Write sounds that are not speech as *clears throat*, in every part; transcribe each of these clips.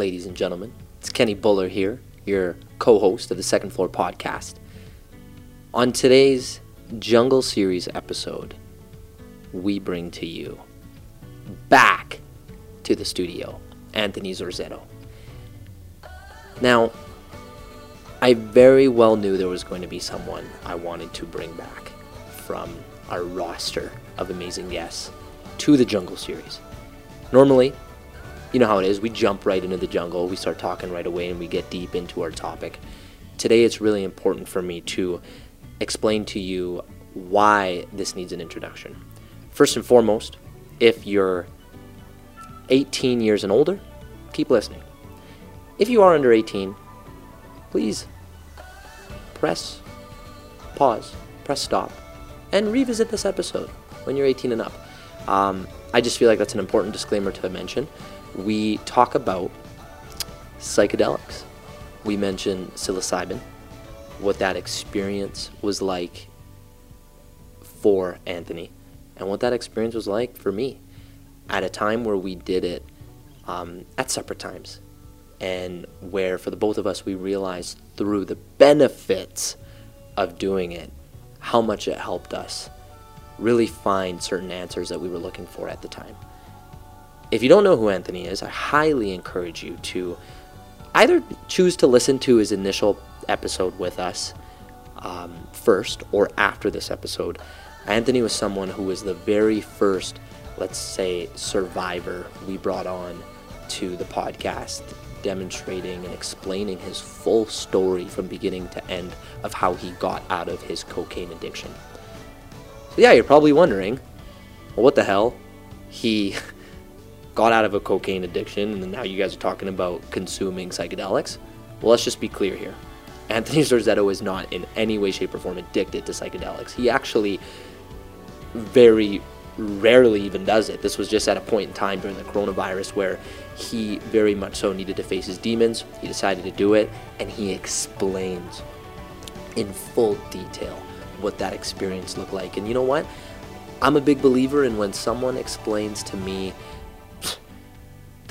ladies and gentlemen. It's Kenny Buller here, your co host of the Second Floor podcast. On today's Jungle Series episode, we bring to you back to the studio Anthony Zorzetto. Now, I very well knew there was going to be someone I wanted to bring back from our roster of amazing guests to the Jungle Series. Normally, you know how it is. We jump right into the jungle, we start talking right away, and we get deep into our topic. Today, it's really important for me to explain to you why this needs an introduction. First and foremost, if you're 18 years and older, keep listening. If you are under 18, please press pause, press stop, and revisit this episode when you're 18 and up. Um, I just feel like that's an important disclaimer to mention we talk about psychedelics. We mention psilocybin, what that experience was like for Anthony, and what that experience was like for me at a time where we did it um, at separate times, and where for the both of us we realized through the benefits of doing it how much it helped us really find certain answers that we were looking for at the time. If you don't know who Anthony is, I highly encourage you to either choose to listen to his initial episode with us um, first or after this episode. Anthony was someone who was the very first, let's say, survivor we brought on to the podcast, demonstrating and explaining his full story from beginning to end of how he got out of his cocaine addiction. So, yeah, you're probably wondering, well, what the hell? He *laughs* got out of a cocaine addiction, and now you guys are talking about consuming psychedelics. Well, let's just be clear here. Anthony *laughs* Zorzetto is not in any way, shape, or form addicted to psychedelics. He actually very rarely even does it. This was just at a point in time during the coronavirus where he very much so needed to face his demons. He decided to do it, and he explains in full detail what that experience looked like. And you know what? I'm a big believer in when someone explains to me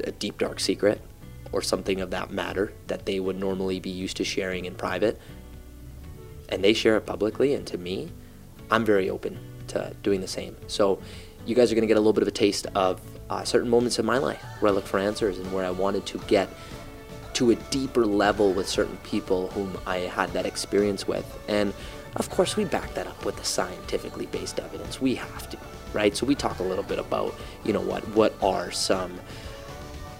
a deep dark secret or something of that matter that they would normally be used to sharing in private and they share it publicly and to me i'm very open to doing the same. So you guys are going to get a little bit of a taste of uh, certain moments in my life where i look for answers and where i wanted to get to a deeper level with certain people whom i had that experience with. And of course we back that up with the scientifically based evidence. We have to right? So we talk a little bit about you know what what are some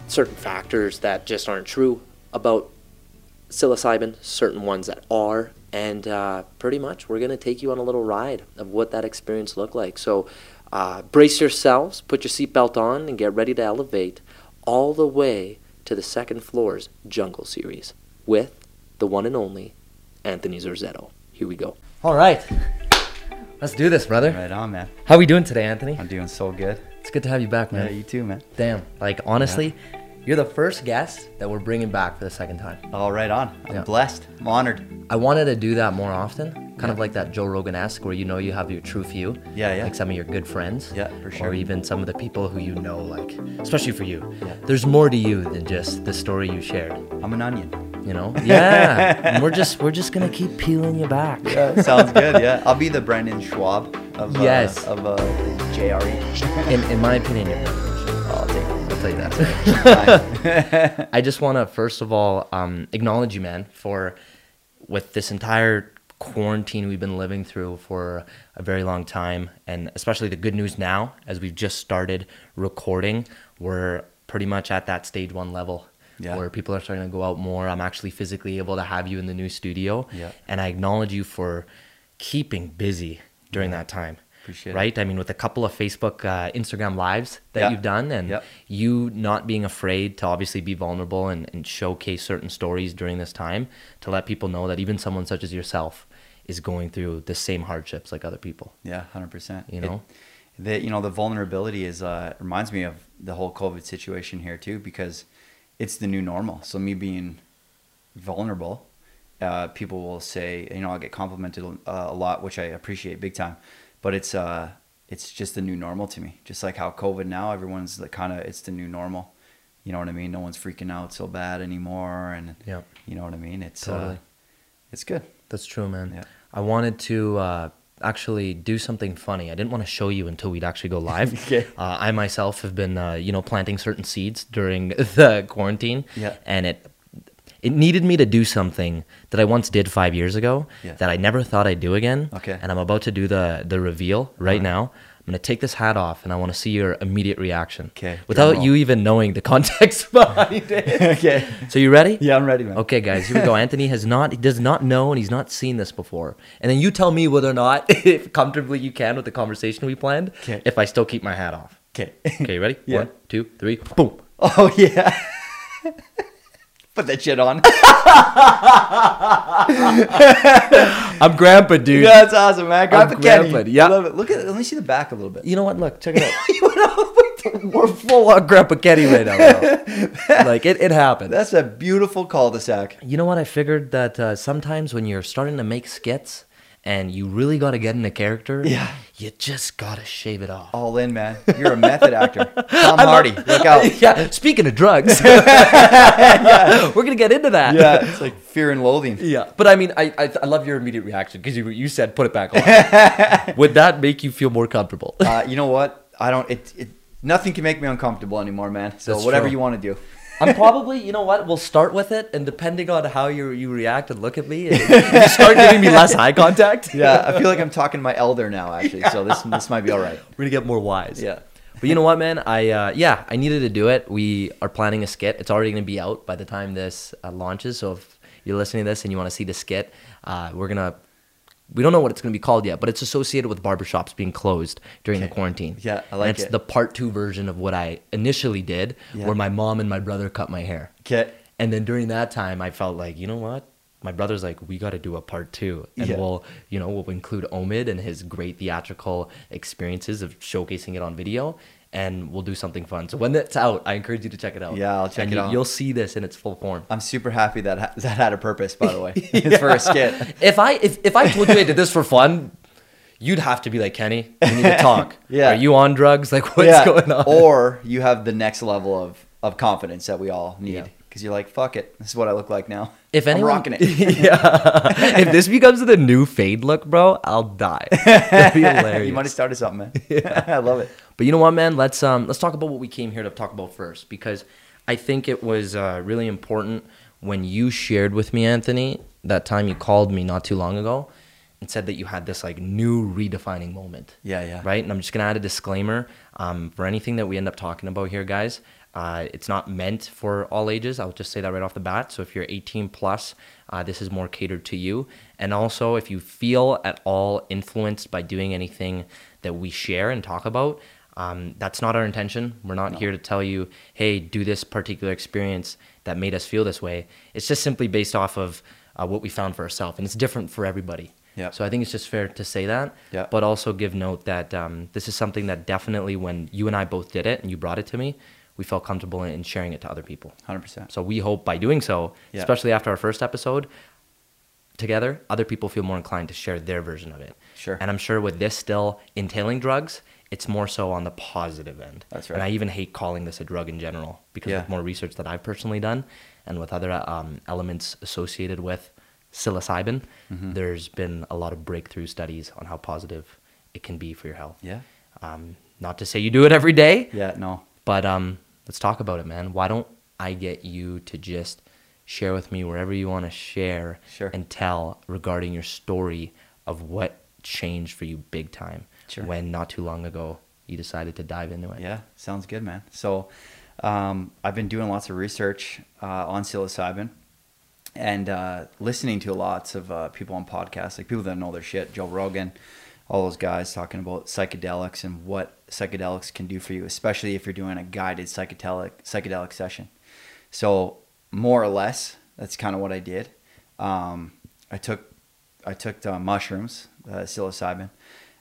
certain factors that just aren't true about psilocybin, certain ones that are, and uh, pretty much we're going to take you on a little ride of what that experience looked like. So uh, brace yourselves, put your seatbelt on, and get ready to elevate all the way to the second floor's Jungle series with the one and only Anthony Zorzetto. Here we go. All right. Let's do this, brother. Right on, man. How are we doing today, Anthony? I'm doing so good. It's good to have you back, man. Yeah, you too, man. Damn. Like honestly, you're the first guest that we're bringing back for the second time. All right on. I'm Yeah. blessed. I'm honored. I wanted to do that more often, kind of like that Joe Rogan-esque, where you know you have your true few. Yeah, yeah. Like some of your good friends. Yeah, for sure. Or even some of the people who you know, like, especially for you. Yeah. There's more to you than just the story you shared. I'm an onion. You know? *laughs* Yeah. and we're just we're just gonna keep peeling you back. Yeah, sounds good. Yeah, I'll be the Brendan Schaub of uh, Yes. of uh, JRE. In in my opinion, you're I'll take it. I'll tell you that. *laughs* I just want to first of all um, acknowledge you, man, for with this entire quarantine we've been living through for a very long time, and especially the good news now as we've just started recording, we're pretty much at that stage one level. Yeah. Where people are starting to go out more. I'm actually physically able to have you in the new studio. Yeah. And I acknowledge you for keeping busy during that time. Appreciate it. right? I mean, with a couple of Facebook, uh, Instagram lives that Yeah. you've done, and Yep. you not being afraid to obviously be vulnerable and, and showcase certain stories during this time to let people know that even someone such as yourself is going through the same hardships like other people. Yeah, hundred percent. You know? the you know the vulnerability is uh, reminds me of the whole COVID situation here too because it's the new normal. So me being vulnerable, uh, people will say you know I get complimented uh, a lot, which I appreciate big time, but it's uh it's just the new normal to me. Just like how COVID now, everyone's like kind of it's the new normal. You know what I mean? No one's freaking out so bad anymore, and Yeah. you know what I mean. It's Totally. uh, it's good. That's true, man. Yeah. I wanted to uh, actually do something funny. I didn't want to show you until we'd actually go live. *laughs* Okay. uh, I myself have been, uh, you know, planting certain seeds during *laughs* the quarantine. Yeah. And it it needed me to do something that I once did five years ago Yeah. that I never thought I'd do again. Okay. And I'm about to do the the reveal right uh-huh. now. I'm gonna take this hat off, and I want to see your immediate reaction. Okay, Without you even knowing the *laughs* context behind it. *laughs* okay. So you ready? Yeah, I'm ready, man. Okay, guys, here we go. *laughs* Anthony has not, he does not know, and he's not seen this before. And then you tell me whether or not, if comfortably you can with the conversation we planned, Okay. if I still keep my hat off. Okay. Okay, you ready? Yeah. One, two, three, boom. Oh yeah. Put that shit on. *laughs* I'm Grandpa, dude. Yeah, that's awesome, man. Grandpa I'm Kenny. Grandpa, yeah. Love it. Look at. Let me see the back a little bit. You know what? Look, check it out. *laughs* We're full on Grandpa Kenny right now. bro. *laughs* like, it, it happened. That's a beautiful cul-de-sac. You know what? I figured that uh, sometimes when you're starting to make skits and you really got to get in a character, Yeah. you just got to shave it off. All in, man. You're a method actor. *laughs* Tom Hardy. Look out. *laughs* yeah, speaking of drugs, yeah, *laughs* we're gonna get into that. Yeah, it's like fear and loathing. yeah. But I mean, I I, I love your immediate reaction because you you said put it back on. Would that make you feel more comfortable? Uh, you know what? I don't. It, it. Nothing can make me uncomfortable anymore, man. So That's whatever true. you want to do. I'm probably, you know what? We'll start with it, and depending on how you you react and look at me, you start giving me less eye contact. *laughs* Yeah, I feel like I'm talking to my elder now, actually. So this this might be all right. we're gonna get more wise. Yeah. But you know what, man? I uh, yeah, I needed to do it. We are planning a skit. It's already gonna be out by the time this uh, launches. So if you're listening to this and you want to see the skit, uh, we're gonna. We don't know what it's gonna be called yet, but it's associated with barbershops being closed during the quarantine. Yeah, I And like it's it. the part two version of what I initially did, Yeah. where my mom and my brother cut my hair. Okay. And then during that time, I felt like, you know what? My brother's like, we got to do a part two, and Yeah. we'll, you know, we'll include Omid and his great theatrical experiences of showcasing it on video, and we'll do something fun. So when that's out, I encourage you to check it out. Yeah, I'll check And it you, out. You'll see this in its full form. I'm super happy that ha- that had a purpose. By the way, *laughs* it's for a skit. If I if, if I told you I did this for fun, you'd have to be like Kenny. We need to *laughs* talk. Yeah. Are you on drugs? Like what's Yeah, going on? Or you have the next level of of confidence that we all need. Yeah. Because you're like, fuck it. This is what I look like now. If I'm anyone, rocking it. *laughs* yeah. if this becomes the new fade look, bro, I'll die. That'd be hilarious. you might have started something, man. *laughs* *laughs* I love it. But you know what, man? Let's um let's talk about what we came here to talk about first because I think it was uh, really important when you shared with me, Anthony, that time you called me not too long ago and said that you had this like new redefining moment. Yeah, yeah. Right, and I'm just gonna add a disclaimer um, for anything that we end up talking about here, guys. Uh, it's not meant for all ages. I'll just say that right off the bat. So if you're 18 plus, uh, this is more catered to you. And also, if you feel at all influenced by doing anything that we share and talk about, um, that's not our intention. We're not here to tell you, hey, do this particular experience that made us feel this way. It's just simply based off of uh, what we found for ourselves, and it's different for everybody. Yeah. So I think it's just fair to say that. Yeah. But also give note that um, this is something that definitely, when you and I both did it and you brought it to me, we felt comfortable in, in sharing it to other people. 100%. So we hope by doing so, Yeah. especially after our first episode together, other people feel more inclined to share their version of it. Sure. And I'm sure with this still entailing drugs, it's more so on the positive end. That's right. And. I even hate calling this a drug in general because Yeah. with more research that I've personally done and with other um, elements associated with psilocybin, Mm-hmm. there's been a lot of breakthrough studies on how positive it can be for your health. Yeah. Um, not to say you do it every day, Yeah, no. but um, let's talk about it, man. Why don't I get you to just share with me wherever you want to share Sure. and tell regarding your story of what changed for you big time Sure. when not too long ago you decided to dive into it. Yeah, sounds good, man. So, um, I've been doing lots of research uh, on psilocybin and uh, listening to lots of uh, people on podcasts, like people that know their shit, Joe Rogan, all those guys talking about psychedelics and what psychedelics can do for you, especially if you're doing a guided psychedelic psychedelic session. So, more or less, that's kind of what I did. Um, I took I took uh, mushrooms, uh, psilocybin,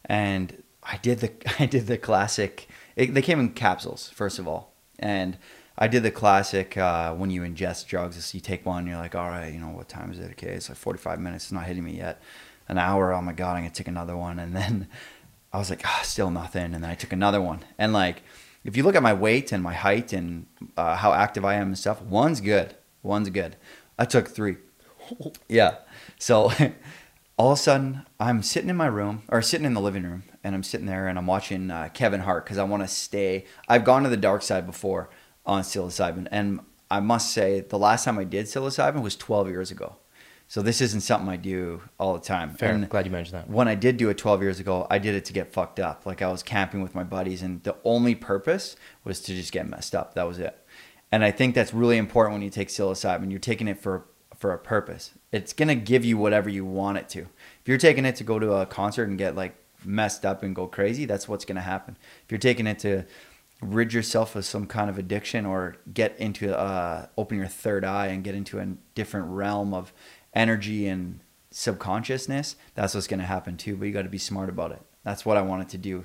and I did the *laughs* I did the classic. It, they came in capsules first of all, and I did the classic uh, when you ingest drugs. You take one, you're like, all right, you know what time is it? Okay, it's like 45 minutes. It's not hitting me yet. An hour. Oh my god, I'm gonna take another one, and then I was like, ah, still nothing. And then I took another one, and like if you look at my weight and my height and uh, how active I am and stuff, one's good. One's good. I took three. *laughs* Yeah. So *laughs* all of a sudden, I'm sitting in my room or sitting in the living room, and I'm sitting there and I'm watching uh, Kevin Hart because I want to stay. I've gone to the dark side before on psilocybin, and I must say the last time I did psilocybin was 12 years ago. So this isn't something I do all the time. Fair. And Glad you mentioned that. when I did do it 12 years ago, I did it to get fucked up. Like I was camping with my buddies, and the only purpose was to just get messed up. That was it. And I think that's really important when you take psilocybin. You're taking it for for a purpose. It's gonna give you whatever you want it to. If you're taking it to go to a concert and get like messed up and go crazy, that's what's gonna happen. If you're taking it to rid yourself of some kind of addiction or get into uh, open your third eye and get into a different realm of energy and subconsciousness, that's what's going to happen too. But you got to be smart about it. That's what I wanted to do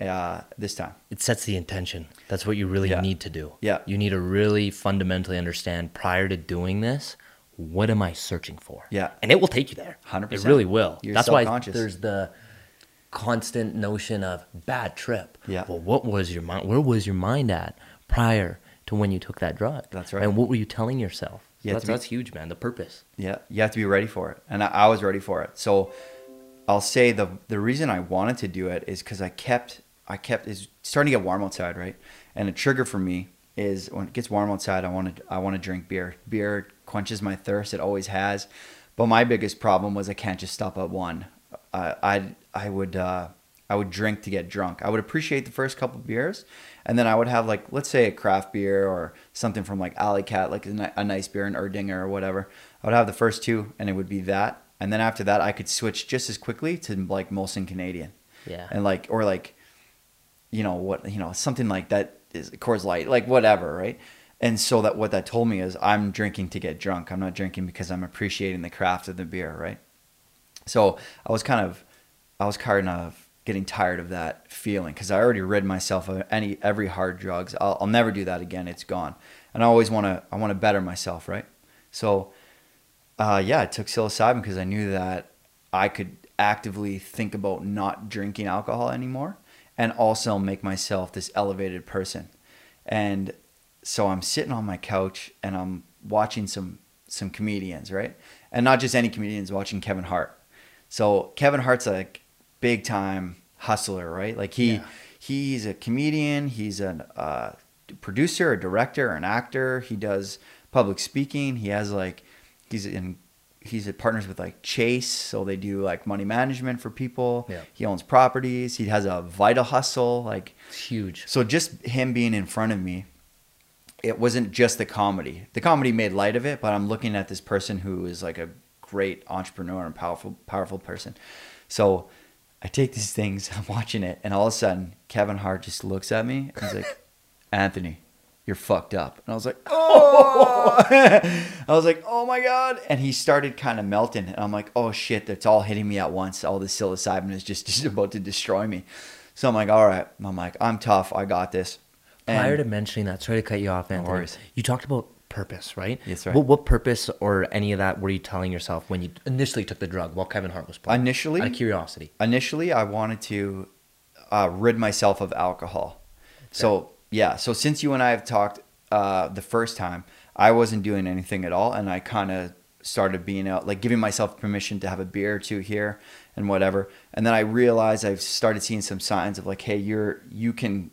uh, this time. It sets the intention. That's what you really Yeah. need to do. Yeah. You need to really fundamentally understand prior to doing this, what am I searching for? Yeah. And it will take you there. 100%. It really will. You're That's why there's the constant notion of bad trip. Yeah. Well, what was your mind? Where was your mind at prior to when you took that drug? That's right. And what were you telling yourself? Have that's, be- that's huge, man. The purpose. Yeah, you have to be ready for it, and I, I was ready for it. So I'll say the the reason I wanted to do it is because I kept I kept is starting to get warm outside, right? And a trigger for me is when it gets warm outside, I want to I want to drink beer. Beer quenches my thirst; it always has. But my biggest problem was I can't just stop at one. I I I would uh, I would drink to get drunk. I would appreciate the first couple of beers, and then I would have like let's say a craft beer or something from like Alley Kat, like a, a nice beer, an Erdinger or whatever. I would have the first two, and it would be that, and then after that, I could switch just as quickly to like Molson Canadian, Yeah. and like or like, you know what, you know something like that is Coors Light, like whatever, right? And so that what that told me is I'm drinking to get drunk. I'm not drinking because I'm appreciating the craft of the beer, right? So I was kind of, I was kind of getting tired of that feeling because I already rid myself of any every hard drugs. I'll, I'll never do that again. It's gone, and I always want to. I want to better myself, right? So, uh, yeah, I took psilocybin because I knew that I could actively think about not drinking alcohol anymore, and also make myself this elevated person. And so I'm sitting on my couch and I'm watching some some comedians, right? And not just any comedians, watching Kevin Hart. So Kevin Hart's like big time hustler, right? Like he Yeah. he's a comedian, he's a uh, producer, a director, an actor. He does public speaking. He has like he's in he's at partners with like Chase, so they do like money management for people. Yeah. He owns properties. He has a vital hustle, like It's huge. so just him being in front of me, it wasn't just the comedy. The comedy made light of it, but I'm looking at this person who is like a great entrepreneur and powerful, powerful person. So I take these things, *laughs* I'm watching it, and all of a sudden Kevin Hart just looks at me and he's like, *laughs* Anthony, you're fucked up. And I was like, *laughs* oh, I was like, oh my God. And he started kind of melting. And I'm like, oh shit, that's all hitting me at once. All this psilocybin is just, just about to destroy me. So I'm like, all right. I'm like, I'm tough. I got this. Prior And to mentioning that, sorry to cut you off, Anthony. worries. You talked about purpose, right? Yes, right. What, what purpose or any of that were you telling yourself when you initially took the drug while Kevin Hart was playing? Initially? out of curiosity. initially I wanted to uh, rid myself of alcohol. So yeah, so since you and I have talked uh, the first time, I wasn't doing anything at all, and I kind of started being out, like giving myself permission to have a beer or two here and whatever. And then I realized I've started seeing some signs of like, hey, you're you can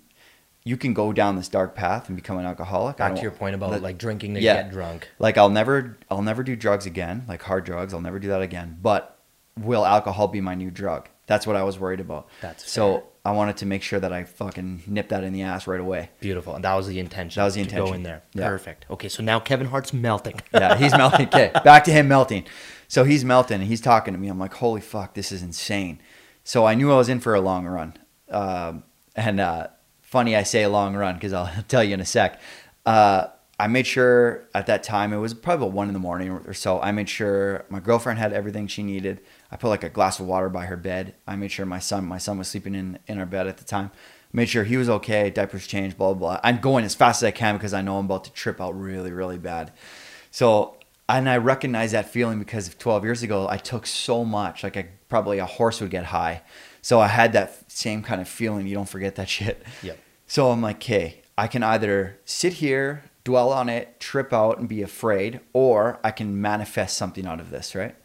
you can go down this dark path and become an alcoholic. Back to your point about that- like drinking to Yeah. get drunk. like I'll never I'll never do drugs again, like hard drugs. I'll never do that again. But will alcohol be my new drug? That's what I was worried about. That's so fair. I wanted to make sure that I fucking nip that in the ass right away. Beautiful. And that was the intention. That was the To go in there. Yeah. Perfect. Okay, so now Kevin Hart's melting. *laughs* Yeah, he's melting. Okay, *laughs* back to him melting. So he's melting and he's talking to me. I'm like, holy fuck, this is insane. So I knew I was in for a long run. Um, and uh, funny I say long run because I'll *laughs* tell you in a sec. Uh, I made sure at that time, it was probably about one in the morning or so. I made sure my girlfriend had everything she needed. I put like a glass of water by her bed. I made sure my son, my son was sleeping in, in our bed at the time. Made sure he was okay, diapers changed, blah, blah, blah. I'm going as fast as I can because I know I'm about to trip out really, really bad. So, and I recognize that feeling because 12 years ago, I took so much, like I, probably a horse would get high. So I had that same kind of feeling. You don't forget that *laughs* shit. Yep. So I'm like, okay, I can either sit here, dwell on it, trip out, and be afraid, or I can manifest something out of this, right?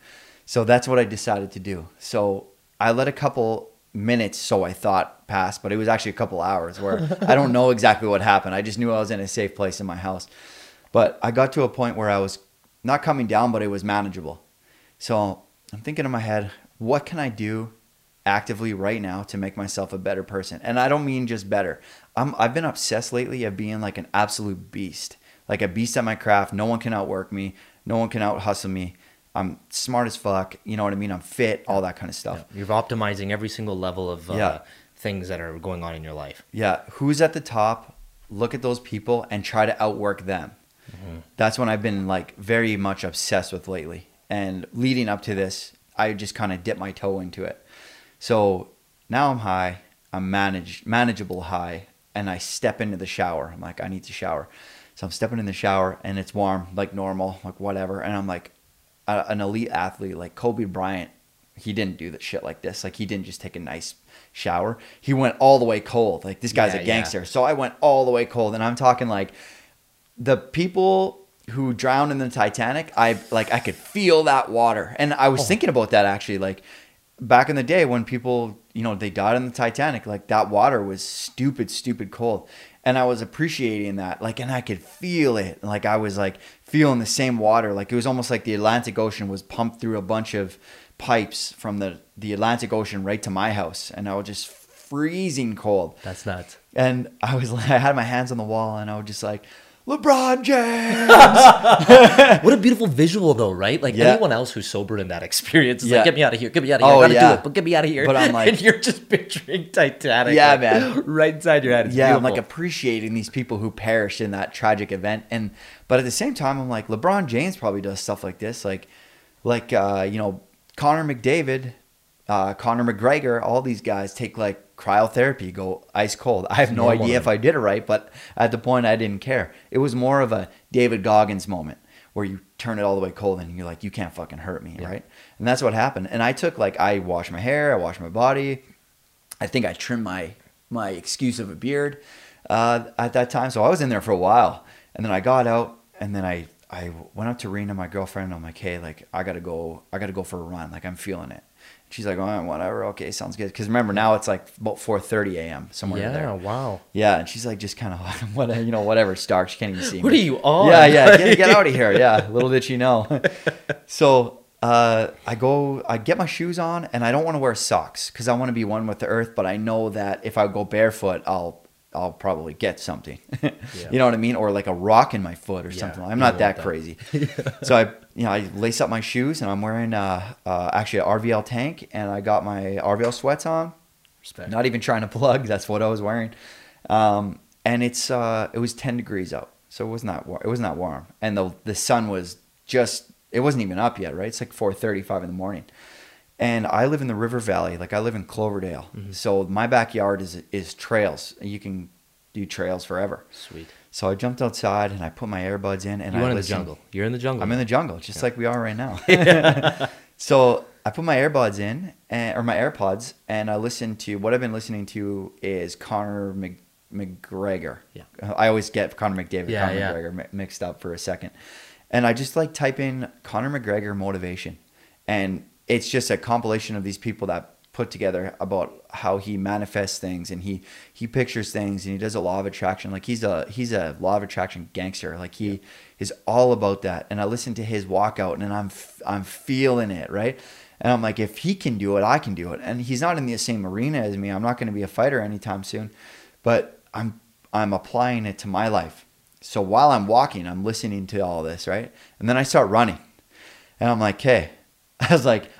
So that's what I decided to do. So I let a couple minutes, so I thought, pass, but it was actually a couple hours where *laughs* I don't know exactly what happened. I just knew I was in a safe place in my house. But I got to a point where I was not coming down, but it was manageable. So I'm thinking in my head, what can I do actively right now to make myself a better person? And I don't mean just better. I'm, I've been obsessed lately of being like an absolute beast, like a beast at my craft. No one can outwork me. No one can out hustle me. I'm smart as fuck. You know what I mean? I'm fit, all that kind of stuff. You're optimizing every single level of uh, Yeah. things that are going on in your life. Yeah, who's at the top? Look at those people and try to outwork them. That's when I've been like very much obsessed with lately. And leading up to this, I just kind of dipped my toe into it. So now I'm high, I'm managed, manageable high, and I step into the shower. I'm like, I need to shower. So I'm stepping in the shower and it's warm, like normal, like whatever. And I'm like, an elite athlete like Kobe Bryant, he didn't do that shit like this. Like he didn't just take a nice shower. He went all the way cold. Like this guy's Yeah, a yeah. gangster. So I went all the way cold, and I'm talking like the people who drowned in the Titanic. I like I could feel that water, and I was Oh. thinking about that actually. Like back in the day when people, you know, they died on the Titanic, like that water was stupid, stupid cold. And I was appreciating that, like, and I could feel it. Like I was like feeling the same water. Like it was almost like the Atlantic Ocean was pumped through a bunch of pipes from the the Atlantic Ocean right to my house, and I was just freezing cold. That's nuts. And I was like, *laughs* I had my hands on the wall, and I was just like, LeBron James. *laughs* What a beautiful visual, though, right? Like Yeah. anyone else who's sober in that experience is Yeah. like, get me out of here, get me out of here. Oh, I gotta yeah. do it, but get me out of here. But I'm *laughs* like- and you're just picturing Titanic. Yeah, like, man. *laughs* right inside your head. It's yeah, I'm like appreciating these people who perished in that tragic event, and but at the same time, I'm like LeBron James probably does stuff like this, like like uh, you know Connor McDavid, uh, Conor McGregor, all these guys take like cryotherapy, go ice cold. I have no idea if I did it right, but at the point I didn't care. It was more of a David Goggins moment where you turn it all the way cold and you're like, you can't fucking hurt me, Yeah. right? And that's what happened. And I took like I washed my hair, I washed my body. I think I trimmed my my excuse of a beard uh, at that time. So I was in there for a while, and then I got out, and then I I went up to Rena, my girlfriend. And I'm like, hey, like I gotta go, I gotta go for a run. Like I'm feeling it. She's like, oh, whatever, okay, sounds good. Because remember now it's like about 4:30 a.m. somewhere yeah, there. wow. Yeah, and she's like, just kind of like, *laughs* what, you know, whatever. It's dark. She can't even see me. What are you on? Yeah, yeah. Get, get *laughs* out of here. Yeah. Little did she know. *laughs* so uh, I go, I get my shoes on, and I don't want to wear socks because I want to be one with the earth. But I know that if I go barefoot, I'll I'll probably get something. yeah. You know what I mean? Or like a rock in my foot or Yeah, something. I'm don't that that. crazy. so I, you know, I lace up my shoes, and I'm wearing uh, uh, actually an RVL tank, and I got my RVL sweats on. Respect. Not even trying to plug. *laughs* That's what I was wearing. Um, and it's uh, it was 10 degrees out, so it wasn't that war- it wasn't warm, and the the sun was just it wasn't even up yet, right? It's like 4:35 in the morning, and I live in the River Valley, like I live in Cloverdale, Mm-hmm. so my backyard is is trails. You can do trails forever. Sweet. So I jumped outside and I put my earbuds in, and you I in the jungle. You're in the jungle. I'm in the jungle, just like we are right now. *laughs* *laughs* so I put my earbuds in, and, or my AirPods, and I listened to what I've been listening to is Conor Mc, McGregor. Yeah. Uh, I always get Connor McDavid, Yeah, Conor yeah. McGregor mi- mixed up for a second, and I just like type in Conor McGregor motivation, and it's just a compilation of these people that put together about how he manifests things and he he pictures things and he does a law of attraction. Like he's a he's a law of attraction gangster. Like he is all about that. And i listen to his walkout and i'm i'm feeling it right? And i'm like if he can do it i can do it. And he's not in the same arena as me. I'm not going to be a fighter anytime soon but i'm i'm applying it to my life. So while i'm walking i'm listening to all this right? And then i start running. And I'm like, hey, *laughs* I was like,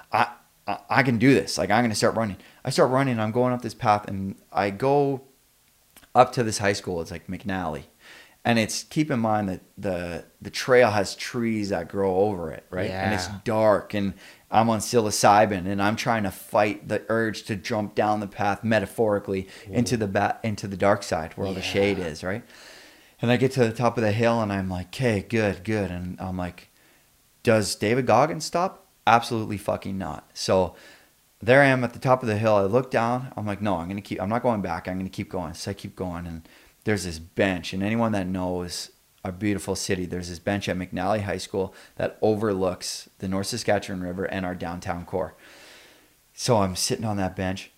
I, can do this. Like, I'm going to start running. I start running. I'm going up this path and I go up to this high school. It's like McNally. And it's keep in mind that the the trail has trees that grow over it, right? Yeah. And it's dark and I'm on psilocybin and I'm trying to fight the urge to jump down the path metaphorically into the ba- into the dark side where all the shade is, right? And I get to the top of the hill and I'm like, okay, good, good. And I'm like, does David Goggins stop? Absolutely fucking not. So there I am at the top of the hill. I look down. I'm like, no, I'm gonna keep. I'm not going back. I'm gonna keep going. So I keep going, and there's this bench. And anyone that knows our beautiful city, there's this bench at McNally High School that overlooks the North Saskatchewan River and our downtown core. So I'm sitting on that bench,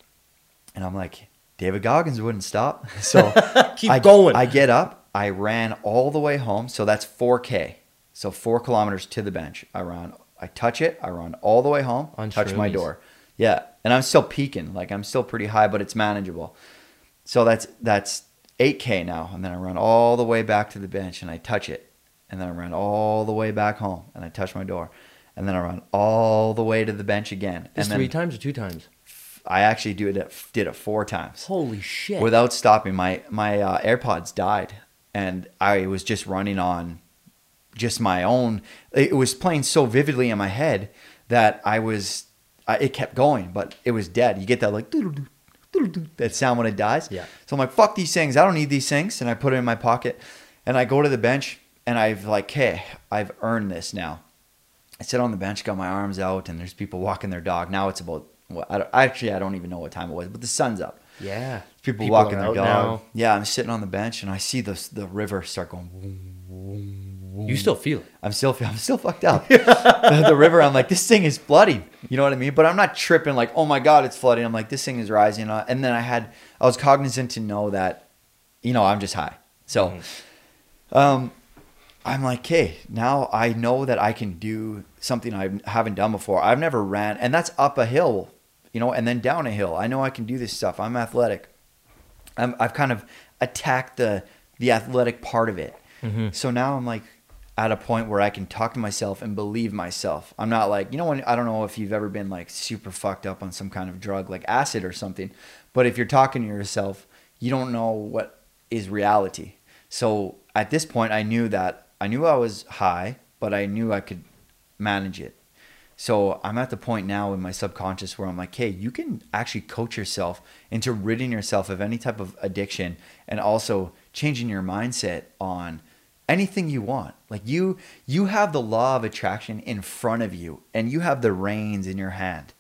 and I'm like, David Goggins wouldn't stop. *laughs* So Keep I, going. I get up. I ran all the way home. So that's 4K. So four kilometers to the bench. I run. I touch it. I run all the way home. On touch my door. Yeah, and I'm still peaking. Like I'm still pretty high, but it's manageable. So that's that's 8K now, and then I run all the way back to the bench, and I touch it, and then I run all the way back home, and I touch my door, and then I run all the way to the bench again, Is and then three times or two times? I actually do it did it four times Holy shit! without stopping. My my uh, AirPods died, and I was just running on just my own. It was playing so vividly in my head that I was. I, it kept going, but it was dead. You get that like that sound when it dies. Yeah. So I'm like, fuck these things. I don't need these things, and I put it in my pocket, and I go to the bench, and I've like, hey, I've earned this now. I sit on the bench, got my arms out, and there's people walking their dog. Now it's about. Well, I actually, I don't even know what time it was, but the sun's up yeah. people, People walking their dog. now. Yeah, I'm sitting on the bench and I see the the river start going. You still feel it. I'm still *laughs* I'm still fucked up. *laughs* the, the river. I'm like, this thing is flooding. You know what I mean? But I'm not tripping like, oh my god, it's flooding. I'm like, this thing is rising. Uh, And then I had I was cognizant to know that, you know, I'm just high. So, um, I'm like, okay, now I know that I can do something I haven't done before. I've never ran, and that's up a hill, you know, and then down a hill. I know I can do this stuff. I'm athletic. I'm, I've kind of attacked the the athletic part of it. So now I'm like at a point where I can talk to myself and believe myself. I'm not like you know when I don't know if you've ever been like super fucked up on some kind of drug like acid or something, but if you're talking to yourself, you don't know what is reality. So at this point, I knew that I knew I was high, but I knew I could manage it. So I'm at the point now in my subconscious where I'm like, hey, you can actually coach yourself into ridding yourself of any type of addiction and also changing your mindset on anything you want. Like you you have the law of attraction in front of you and you have the reins in your hand.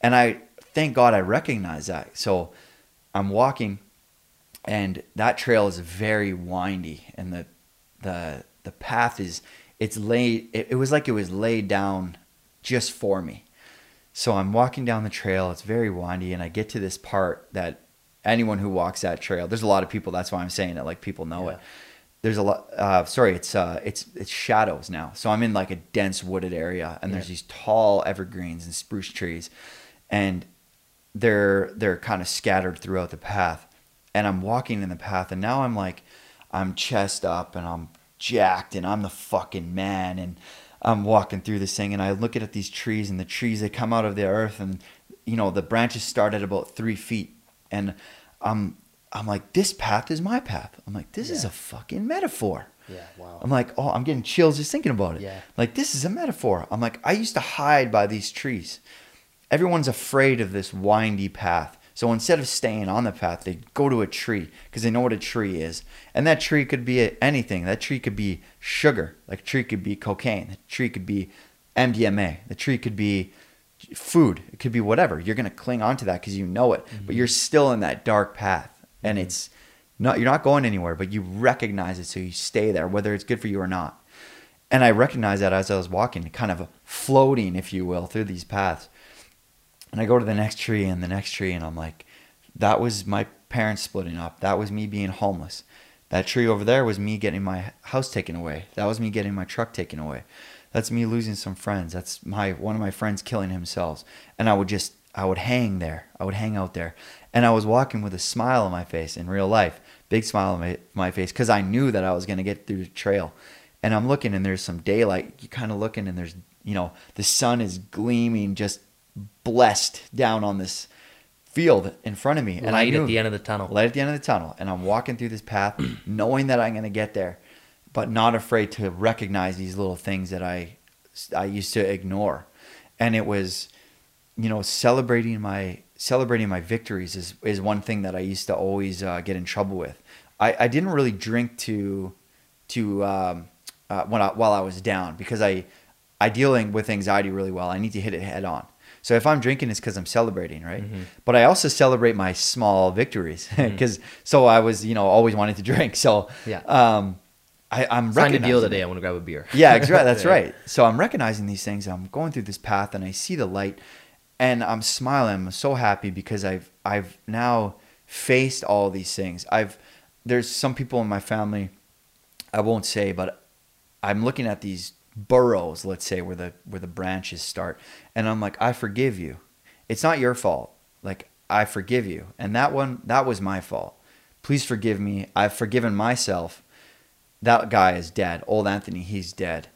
And I thank God I recognize that. So I'm walking and that trail is very windy and the the the path is it's laid it, it was like it was laid down just for me so i'm walking down the trail it's very windy and i get to this part that anyone who walks that trail there's a lot of people that's why i'm saying it like people know Yeah. it there's a lot uh, sorry it's uh it's it's shadows now. So i'm in like a dense wooded area and there's these tall evergreens and spruce trees and they're they're kind of scattered throughout the path. And i'm walking in the path and now i'm like i'm chest up and i'm jacked and i'm the fucking man and i'm walking through this thing and i look at these trees and the trees they come out of the earth and you know the branches start at about three feet and i'm i'm like this path is my path i'm like this is a fucking metaphor Yeah. Wow. I'm like, oh, I'm getting chills just thinking about it. Yeah. Like, this is a metaphor. I'm like, I used to hide by these trees. Everyone's afraid of this windy path. So instead of staying on the path, they go to a tree because they know what a tree is. And that tree could be anything. That tree could be sugar. Like, a tree could be cocaine. The tree could be MDMA. The tree could be food. It could be whatever. You're going to cling onto that because you know it. But mm-hmm. you're still in that dark path. And it's not, you're not going anywhere, but you recognize it. So you stay there, whether it's good for you or not. And I recognized that as I was walking, kind of floating, if you will, through these paths. And I go to the next tree and the next tree, and I'm like, that was my parents splitting up. That was me being homeless. That tree over there was me getting my house taken away. That was me getting my truck taken away. That's me losing some friends. That's my one of my friends killing himself. And I would just I would hang there. I would hang out there. And I was walking with a smile on my face in real life. Big smile on my, my face because I knew that I was going to get through the trail. And I'm looking and there's some daylight. You're kind of looking and there's, you know, the sun is gleaming just blessed down on this field in front of me. And I Light knew, at the end of the tunnel. light at the end of the tunnel and i'm walking through this path *clears throat* knowing that i'm going to get there but not afraid to recognize these little things that i i used to ignore and it was you know celebrating my celebrating my victories is is one thing that i used to always uh, get in trouble with i i didn't really drink to to um uh, when I, while i was down because i i dealing with anxiety really well i need to hit it head on So if I'm drinking, it's because I'm celebrating, right? Mm-hmm. But I also celebrate my small victories *laughs* because so I was, you know, always wanting to *laughs* drink. So Yeah. um, I, I'm Signed a deal today. I want to grab a beer. Yeah, ex- right, *laughs* that's Yeah. right. So I'm recognizing these things. I'm going through this path, and I see the light, and I'm smiling. I'm so happy because I've I've now faced all these things. I've there's some people in my family, I won't say, but I'm looking at these burrows, let's say, where the where the branches start, and I'm like, I forgive you. It's not your fault. Like I forgive you, and that one that was my fault. Please forgive me. I've forgiven myself that guy is dead. Old Anthony, he's dead.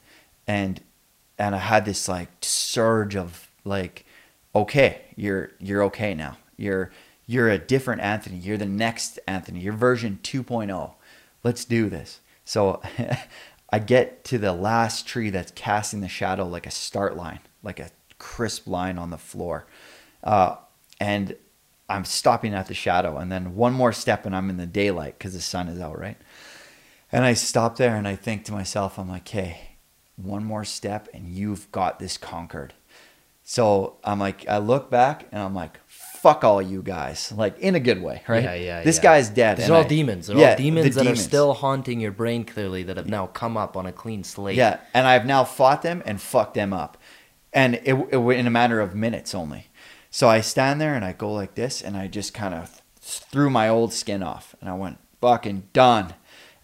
And and I had this like surge of like, okay, you're you're okay now. You're you're a different Anthony. You're the next Anthony. You're version 2.0. Let's do this. So *laughs* I get to the last tree that's casting the shadow like a start line, like a crisp line on the floor. Uh, and I'm stopping at the shadow. And then one more step and I'm in the daylight because the sun is out, right? And I stop there and I think to myself, I'm like, hey, one more step and you've got this conquered. So I'm like, I look back and I'm like, fuck all you guys, like in a good way, right? Yeah, yeah. This yeah. guy's dead. These are all I- demons. They're Yeah, all demons the that are still haunting your brain clearly that have now come up on a clean slate. Yeah, and I've now fought them and fucked them up, and it, it in a matter of minutes only. So I stand there and I go like this, and I just kind of threw my old skin off, and I went fucking done.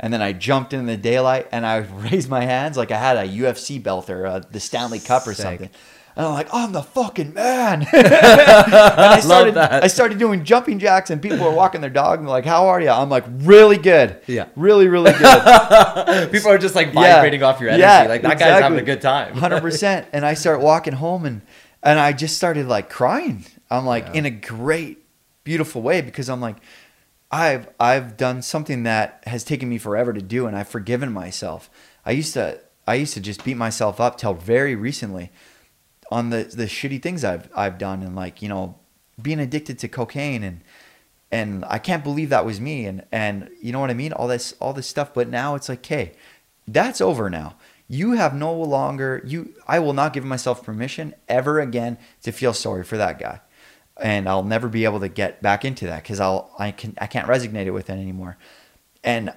And then I jumped in the daylight and I *laughs* raised my hands like I had a UFC belt or uh, the Stanley Cup or Sick. something. And I'm like, I'm the fucking man. *laughs* and I started, that. I started doing jumping jacks, and people were walking their dog and they're like, "How are you?" I'm like, "Really good. Yeah. really, really good." *laughs* People are just like Yeah. vibrating off your energy. Yeah, like that guy's having a good time. Hundred percent. And I start walking home, and and I just started like crying. I'm like Yeah. in a great, beautiful way because I'm like, I've I've done something that has taken me forever to do, and I've forgiven myself. I used to I used to just beat myself up till very recently on the the shitty things I've I've done, and like you know being addicted to cocaine and and I can't believe that was me and and you know what I mean? All this all this stuff but now it's like hey that's over now. You have no longer you I will not give myself permission ever again to feel sorry for that guy. And I'll never be able to get back into that cuz I'll I can I can't resonate it with it anymore. And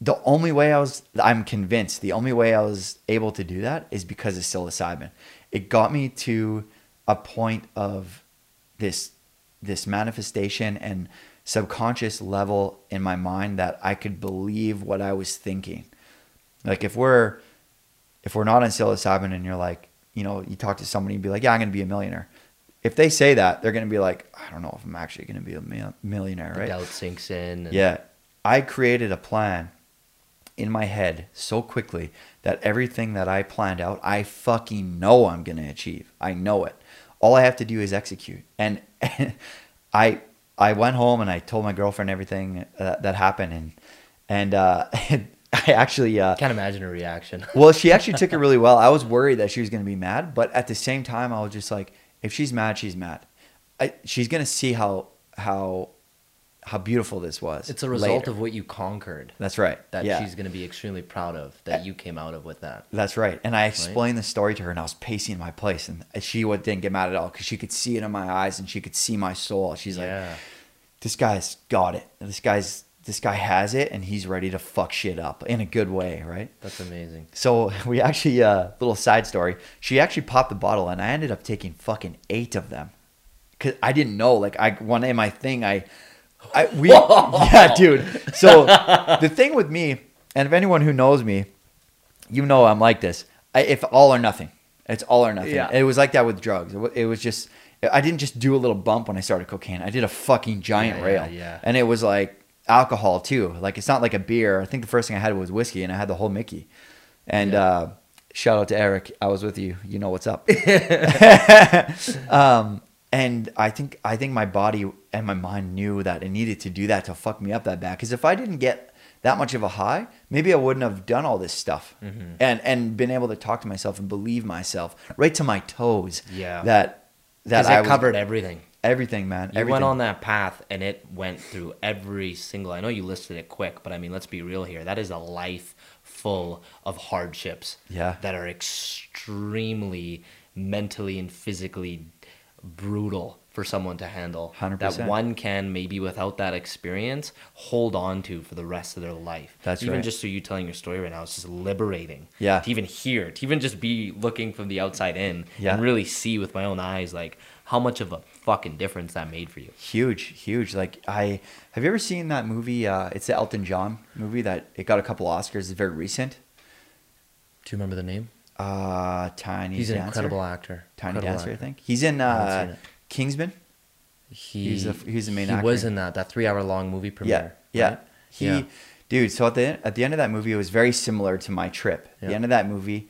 the only way I was I'm convinced the only way I was able to do that is because of psilocybin it got me to a point of this this manifestation and subconscious level in my mind that I could believe what I was thinking. Like if we're if we're not on psilocybin and you're like, you know, you talk to somebody and be like, yeah, I'm going to be a millionaire. If they say that, they're going to be like, I don't know if I'm actually going to be a mil- millionaire, The right? doubt sinks in. and- Yeah. I created a plan in my head so quickly that everything that I planned out, I fucking know I'm going to achieve. I know it. All I have to do is execute. And *laughs* I I went home and I told my girlfriend everything uh, that happened and and uh *laughs* I actually uh Can't imagine a reaction. *laughs* well, she actually took it really well. I was worried that she was going to be mad, but at the same time, I was just like, if she's mad, she's mad. I, she's going to see how how how beautiful this was. It's a result later. of what you conquered That's right. that yeah. she's going to be extremely proud of that you came out of with that. That's right. And I explained the story to her, and I was pacing my place, and she didn't get mad at all because she could see it in my eyes, and she could see my soul. She's like, "This guy's got it. This guy's this guy has it, and he's ready to fuck shit up in a good way, right?" That's amazing. So *laughs* we actually, uh, little side story. She actually popped the bottle, and I ended up taking fucking eight of them, cause I didn't know. Like I one day my thing, I, I we *laughs* yeah, dude. So the thing with me, and if anyone who knows me, you know I'm like this. I, if all or nothing, it's all or nothing. Yeah. It was like that with drugs. It, it was just. I didn't just do a little bump when I started cocaine. I did a fucking giant Yeah, rail, yeah, yeah. and it was like alcohol too. Like it's not like a beer. I think the first thing I had was whiskey, and I had the whole Mickey. And Yeah. uh, shout out to Eric. I was with you. You know what's up. *laughs* *laughs* um, and I think I think my body and my mind knew that it needed to do that to fuck me up that bad. Because if I didn't get that much of a high, maybe I wouldn't have done all this stuff Mm-hmm. and and been able to talk to myself and believe myself right to my toes. Yeah. That that I it was, covered everything. everything, man. You everything. went on that path and it went through every single. I know you listed it quick, but I mean, let's be real here. That is a life full of hardships. Yeah. That are extremely mentally and physically brutal for someone to handle. 100%. That one can maybe without that experience hold on to for the rest of their life. That's right. even right. just through you telling your story right now, it's just liberating. Yeah. To even hear, to even just be looking from the outside in Yeah. and really see with my own eyes like how much of a fucking difference that made for you. huge huge like i have you ever seen that movie uh it's the elton john movie that it got a couple oscars it's very recent Do you remember the name? Uh tiny He's an dancer incredible actor. tiny Incredible dancer i think he's in uh kingsman He, He's the- he's the main He was in that that three hour long movie premiere. yeah yeah right? he Yeah. dude so at the at the end of that movie it was very similar to my trip Yeah. the end of that movie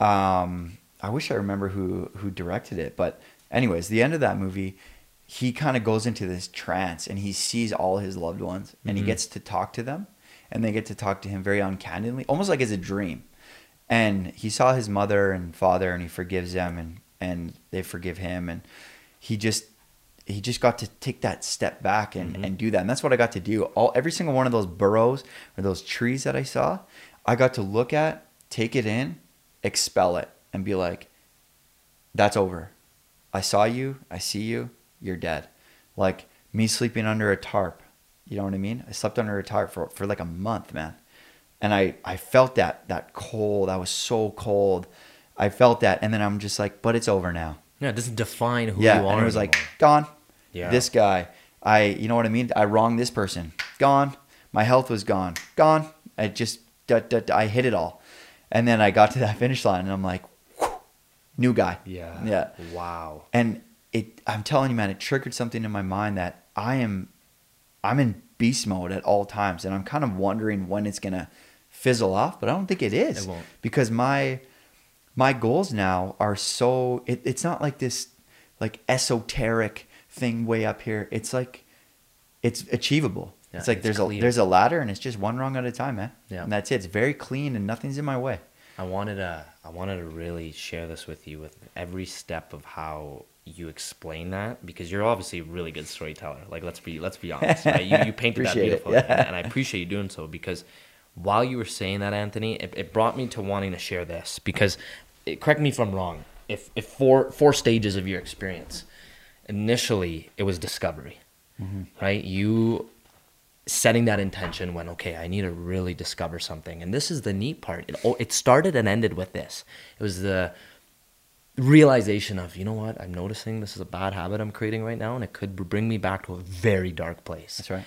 um i wish i remember who who directed it but anyways the end of that movie he kind of goes into this trance and he sees all his loved ones and he Mhm. gets to talk to them and they get to talk to him very uncandidly almost like it's a dream and he saw his mother and father and he forgives them and and they forgive him. And he just he just got to take that step back and, Mhm. and do that. And that's what i got to do. All every single one of those burrows or those trees that i saw i got to look at take it in expel it and be like that's over. I saw you. I see you. You're dead. Like me sleeping under a tarp. You know what i mean? I slept under a tarp for, for like a month man and I I felt that that cold. I was so cold. I felt that, and then I'm just like, but it's over now. Yeah, it doesn't define who yeah, you are. and it was like gone. Yeah. This guy, I you know what I mean. I wronged this person. Gone. My health was gone. Gone. I just da, da, da, I hit it all, and then I got to that finish line, and I'm like, whew, new guy. yeah. Yeah. Wow. And it, I'm telling you, man, it triggered something in my mind that I am, I'm in beast mode at all times, and I'm kind of wondering when it's gonna fizzle off, but I don't think it is It won't. because my, my goals now are so. It, it's not like this, like esoteric thing way up here. It's like, it's achievable. Yeah, it's like it's there's clear. a there's a ladder, and it's just one rung at a time, man. Yeah. and that's it. It's very clean, and nothing's in my way. I wanted to I wanted to really share this with you with every step of how you explain that because you're obviously a really good storyteller. Like let's be let's be honest. Right? You you *laughs* painted that beautifully, yeah. and, *laughs* and I appreciate you doing so because while you were saying that, Anthony, it, it brought me to wanting to share this because it, correct me if I'm wrong. If if four four stages of your experience, initially it was discovery, mm-hmm. right? You setting that intention when okay i need to really discover something and this is the neat part it, it started and ended with this it was the realization of you know what i'm noticing this is a bad habit i'm creating right now and it could bring me back to a very dark place That's right.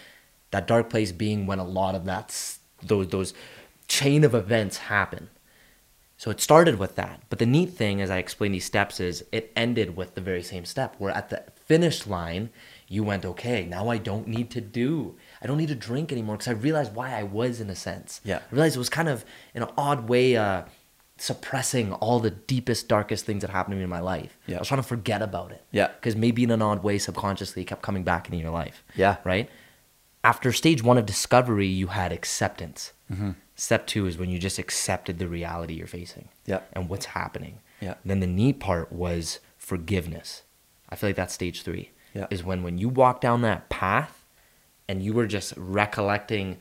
that dark place being when a lot of that's those those chain of events happen. So it started with that. But the neat thing as i explained these steps is it ended with the very same step. Where at the finish line. You went okay now i don't need to do i don't need to drink anymore because i realized why i was in a sense. Yeah. i realized it was kind of in an odd way uh, suppressing all the deepest darkest things that happened to me in my life. Yeah. i was trying to forget about it. Yeah. because maybe in an odd way subconsciously it kept coming back into your life. Yeah. right after stage one of discovery, you had acceptance. Mm-hmm. Step two is when you just accepted the reality you're facing Yeah. and what's happening. Yeah. Then the neat part was forgiveness. I feel like that's stage three. Yeah. Is when when you walk down that path and you were just recollecting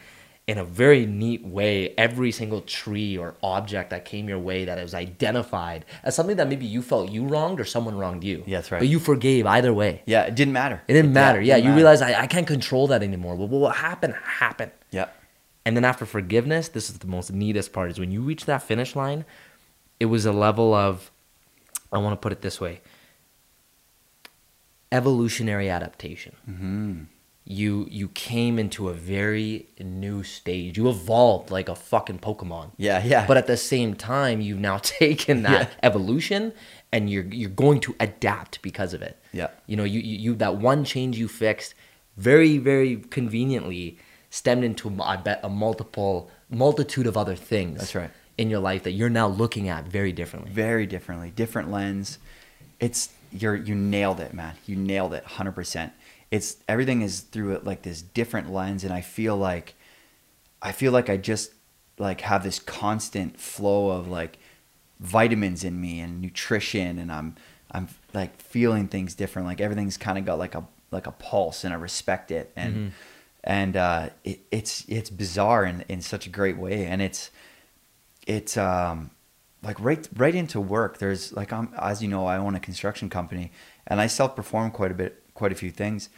in a very neat way every single tree or object that came your way that was identified as something that maybe you felt you wronged or someone wronged you. Yeah, that's right. But you forgave either way. Yeah, it didn't matter. It didn't matter. Yeah, didn't you matter. realize I, I can't control that anymore. Well, what happened happened. Yeah. And then after forgiveness, this is the most neatest part is when you reach that finish line, it was a level of I want to put it this way. Evolutionary adaptation. Mm-hmm. You you came into a very new stage. You evolved like a fucking Pokemon. Yeah, yeah. But at the same time, you've now *laughs* taken that Yeah. evolution and you're you're going to adapt because of it. Yeah. You know, you, you, you that one change you fixed very, very conveniently stemmed into I bet a multiple multitude of other things. That's right. In your life that you're now looking at very differently. very differently, different lens. It's you're you nailed it, man. You nailed it, hundred percent. It's everything is through it like this different lens, and I feel like, I feel like I just like have this constant flow of like vitamins in me and nutrition, and I'm I'm like feeling things different. Like everything's kind of got like a like a pulse, and I respect it, and Mhm. and uh, it, it's it's bizarre in in such a great way, and it's it's um like right right into work. There's like I'm as you know, I own a construction company and I self perform quite a bit, quite a few things.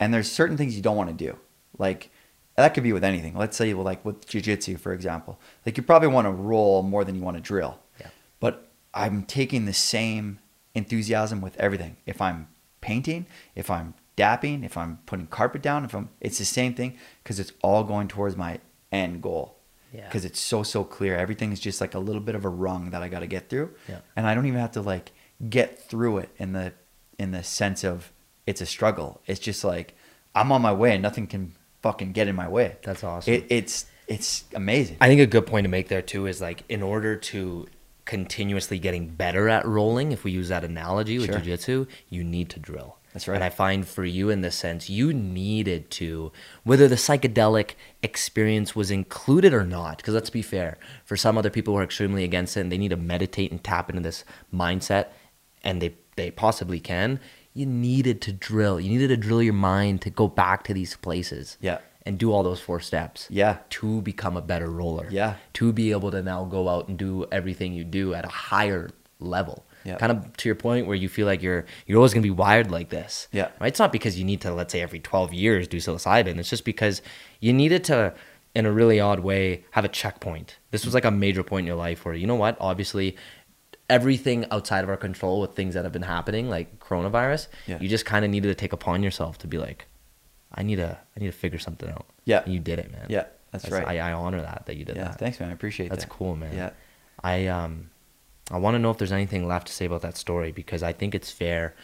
And there's certain things you don't want to do. Like that could be with anything. Let's say you're like with jujitsu, for example. Like you probably want to roll more than you want to drill. Yeah. But I'm taking the same enthusiasm with everything. If I'm painting, if I'm dapping, if I'm putting carpet down, if I'm it's the same thing because it's all going towards my end goal. Yeah. Because it's so so clear. Everything is just like a little bit of a rung that I got to get through. Yeah. And I don't even have to like get through it in the in the sense of it's a struggle. It's just like I'm on my way and nothing can fucking get in my way. That's awesome. It, it's it's amazing. I think a good point to make there too is like in order to continuously getting better at rolling, if we use that analogy with Sure. jujitsu, you need to drill. That's right. And I find for you in this sense, you needed to, whether the psychedelic experience was included or not, because let's be fair, for some other people who are extremely against it and they need to meditate and tap into this mindset, and they, they possibly can, you needed to drill. You needed to drill your mind to go back to these places Yeah. and do all those four steps Yeah. to become a better roller. Yeah. To be able to now go out and do everything you do at a higher level. Yeah. Kind of to your point where you feel like you're you're always gonna be wired like this. Yeah. Right? It's not because you need to, let's say, every twelve years do psilocybin. It's just because you needed to in a really odd way have a checkpoint. This was like a major point in your life where you know what, obviously everything outside of our control with things that have been happening, like coronavirus, Yeah. you just kind of needed to take upon yourself to be like, I need to I need to figure something out. Yeah. And you did it, man. Yeah, that's right. I, I honor that that you did yeah. that. Thanks, man. I appreciate That's that. That's cool, man. Yeah. I um, I want to know if there's anything left to say about that story because I think it's fair.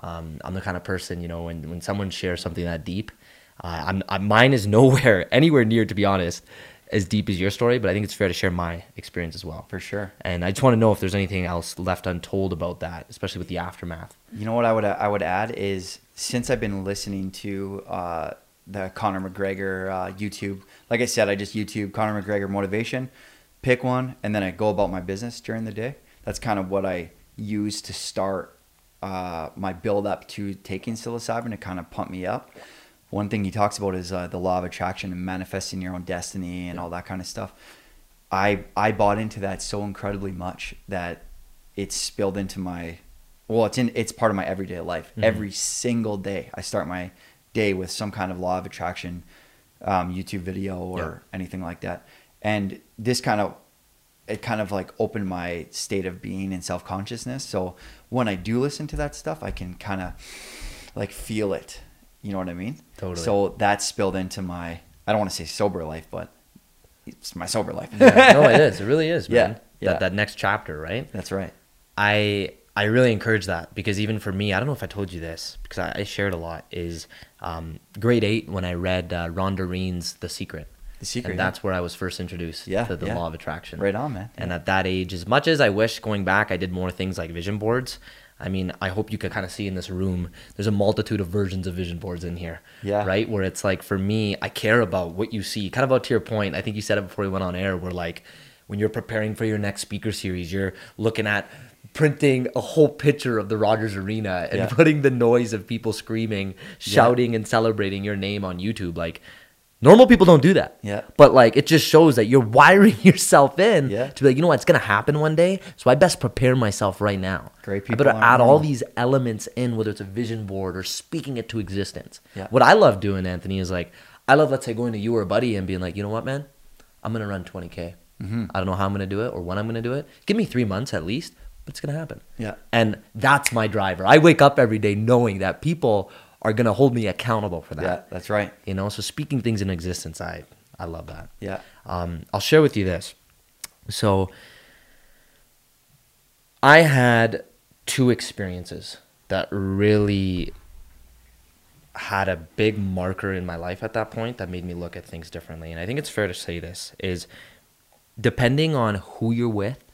Um, I'm the kind of person, you know, when when someone shares something that deep, uh, I'm, i mine is *laughs* nowhere anywhere near, to be honest, as deep as your story. But I think it's fair to share my experience as well. For sure. And I just want to know if there's anything else left untold about that, especially with the aftermath. You know what I would I would add is since I've been listening to uh, the Conor McGregor uh, YouTube, like I said, I just YouTube Conor McGregor motivation, pick one, and then I go about my business during the day. That's kind of what I use to start uh, my build up to taking psilocybin to kind of pump me up. One thing he talks about is uh, the law of attraction and manifesting your own destiny and all that kind of stuff. I I bought into that so incredibly much that it's spilled into my well it's in it's part of my everyday life. Mhm. every single day i start my day with some kind of law of attraction um, youtube video or anything like that. And this kind of it kind of like opened my state of being and self-consciousness. So when i do listen to that stuff i can kind of like feel it you know what i mean Totally. so that spilled into my i don't want to say sober life but it's my sober life Yeah, no, it is. It really is, *laughs* man. yeah. That that next chapter, right? that's right I I really encourage that because even for me, I don't know if I told you this because I, I shared a lot. Is um, grade eight when I read uh, Rhonda Reen's The Secret. The Secret, and yeah. that's where I was first introduced Yeah, to the yeah. law of attraction. Right on, man. And at that age, as much as I wish going back, I did more things like vision boards. I mean, I hope you could kind of see in this room, there's a multitude of versions of vision boards in here. Yeah. Right? Where it's like, for me, I care about what you see. Kind of out to your point, I think you said it before we went on air, where like, when you're preparing for your next speaker series, you're looking at printing a whole picture of the Rogers Arena and Yeah. putting the noise of people screaming, shouting, and celebrating your name on YouTube. Like, normal people don't do that. Yeah. But like it just shows that you're wiring *laughs* yourself in Yeah. to be like, you know what, it's gonna happen one day. So I best prepare myself right now. Great I people better aren't add all these elements in, whether it's a vision board or speaking it to existence. Yeah. What I love doing, Anthony, is like I love, let's say, going to you or a buddy and being like, you know what, man, I'm gonna run 20k. Mm-hmm. I don't know how I'm gonna do it or when I'm gonna do it. Give me three months at least, but it's gonna happen. Yeah. And that's my driver. I wake up every day knowing that people are gonna hold me accountable for that. Yeah, that's right. You know, so speaking things in existence, I I love that. Yeah. Um, I'll share with you this. So I had two experiences that really had a big marker in my life at that point that made me look at things differently. And I think it's fair to say this is depending on who you're with,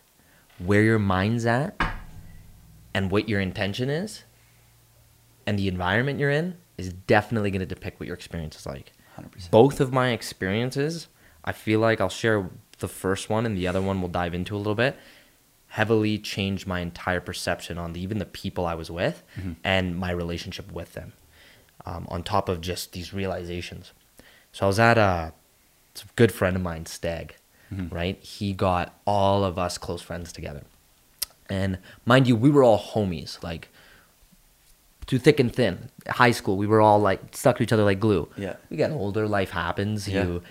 where your mind's at, and what your intention is, and the environment you're in is definitely going to depict what your experience is like. 100%. Both of my experiences, I feel like I'll share the first one and the other one we'll dive into a little bit. Heavily changed my entire perception on the, even the people I was with and my relationship with them. Um, on top of just these realizations. So I was at a, a good friend of mine, Stag. right? He got all of us close friends together. And mind you, we were all homies, like through thick and thin. High school, we were all like stuck to each other like glue. Yeah. We get older, life happens. Yeah. You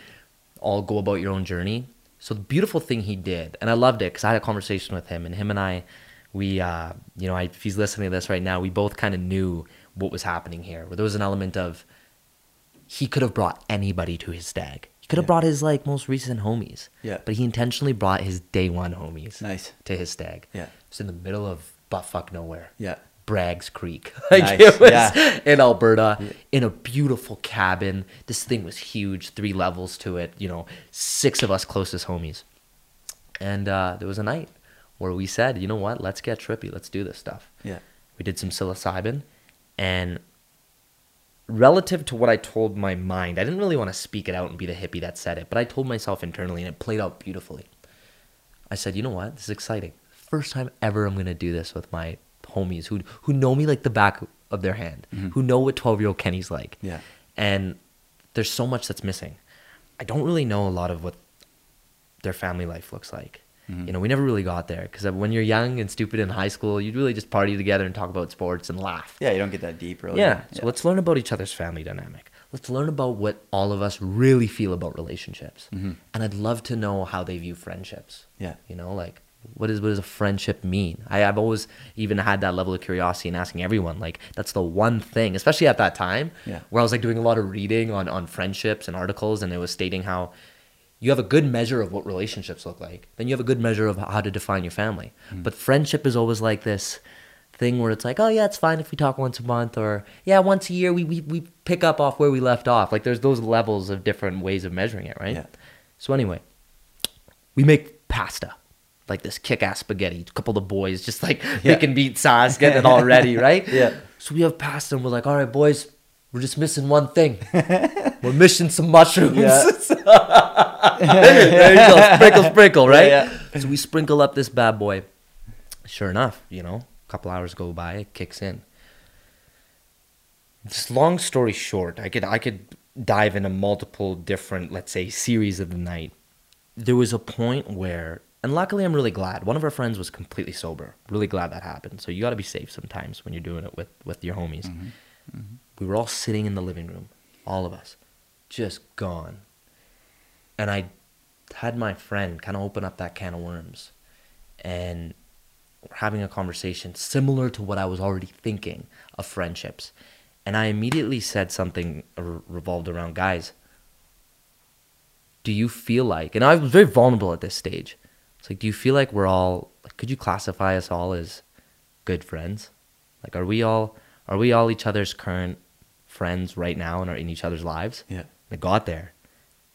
all go about your own journey. So the beautiful thing he did, and I loved it because I had a conversation with him, and him and I, we, uh, you know, I, if he's listening to this right now, we both kind of knew what was happening here. Where there was an element of he could have brought anybody to his stag. He could have Yeah. brought his like most recent homies. Yeah. But he intentionally brought his day one homies Nice. to his stag. Yeah. It's in the middle of butt fuck nowhere. Yeah. Braggs Creek. *laughs* like Nice, it was yeah. in Alberta in a beautiful cabin. This thing was huge, three levels to it, you know, six of us closest homies. And uh, there was a night where we said, you know what, let's get trippy, let's do this stuff. Yeah. We did some psilocybin and relative to what I told my mind, I didn't really want to speak it out and be the hippie that said it, but I told myself internally and it played out beautifully. I said, you know what? This is exciting. First time ever I'm going to do this with my homies who who know me like the back of their hand, mm-hmm. who know what 12-year-old Kenny's like. Yeah. And there's so much that's missing. I don't really know a lot of what their family life looks like. Mm-hmm. You know, we never really got there because when you're young and stupid in high school, you'd really just party together and talk about sports and laugh. Yeah, you don't get that deep really. Yeah. So let's learn about each other's family dynamic. Let's learn about what all of us really feel about relationships. Mm-hmm. And I'd love to know how they view friendships. Yeah. You know, like what is what does a friendship mean? I, I've always even had that level of curiosity and asking everyone. Like that's the one thing, especially at that time, Yeah. where I was like doing a lot of reading on on friendships and articles, and it was stating how you have a good measure of what relationships look like. Then you have a good measure of how to define your family. Hmm. But friendship is always like this thing where it's like, oh yeah, it's fine if we talk once a month, or yeah, once a year we we, we pick up off where we left off. Like there's those levels of different ways of measuring it, right? Yeah. So anyway, we make pasta. Like this kick-ass spaghetti. A couple of boys just like *laughs* Yeah. making beet sauce, getting it all *laughs* ready, right? Yeah. So we have pasta and we're like, all right, boys, we're just missing one thing. *laughs* we're missing some mushrooms. Yeah. there you go. Sprinkle, sprinkle, right? Yeah, So we sprinkle up this bad boy. Sure enough, you know, a couple hours go by, it kicks in. Just long story short, I could I could dive into multiple different, let's say, series of the night. There was a point where, and luckily I'm really glad. One of our friends was completely sober. Really glad that happened. So you got to be safe sometimes when you're doing it with with your homies. Mm-hmm. Mm-hmm. We were all sitting in the living room, all of us, just gone. And I had my friend kind of open up that can of worms and having a conversation similar to what I was already thinking of friendships. And I immediately said something revolved around guys. Do you feel like, and I was very vulnerable at this stage. It's like, do you feel like we're all, like, could you classify us all as good friends? Like, are we all, are we all each other's current friends right now and are in each other's lives? Yeah. I got there,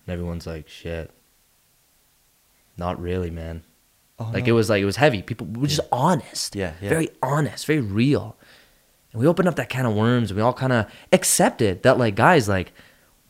and everyone's like, "Shit, not really, man." Oh, like no. it was like it was heavy. People were just honest, Yeah, yeah. very honest, very real. And we opened up that can of worms, and we all kind of accepted that, like, guys, like,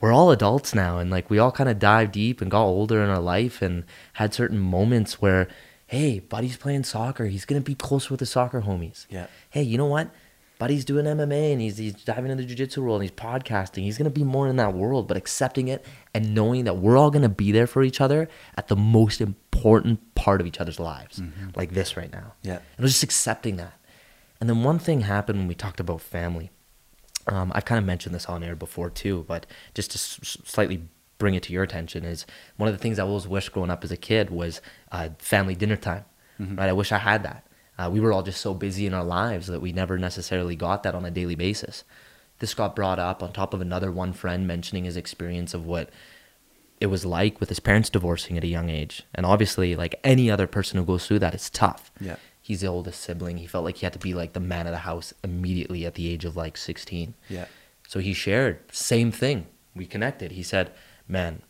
we're all adults now, and like we all kind of dive deep and got older in our life, and had certain moments where, hey, buddy's playing soccer, he's gonna be closer with his soccer homies. Yeah. Hey, you know what? Buddy's doing MMA and he's he's diving into the jiu-jitsu world and he's podcasting. He's gonna be more in that world, but accepting it and knowing that we're all gonna be there for each other at the most important part of each other's lives, mm-hmm. like this right now. Yeah. And it was just accepting that. And then one thing happened when we talked about family. Um, I've kind of mentioned this on air before too, but just to s- slightly bring it to your attention is one of the things I always wished growing up as a kid was uh, family dinner time. Right? I wish I had that. Uh, we were all just so busy in our lives that we never necessarily got that on a daily basis. This got brought up on top of another one friend mentioning his experience of what it was like with his parents divorcing at a young age. And obviously, like any other person who goes through that, it's tough. Yeah. He's the oldest sibling. He felt like he had to be like the man of the house immediately at the age of like 16. Yeah. So he shared, same thing. We connected. He said, Man,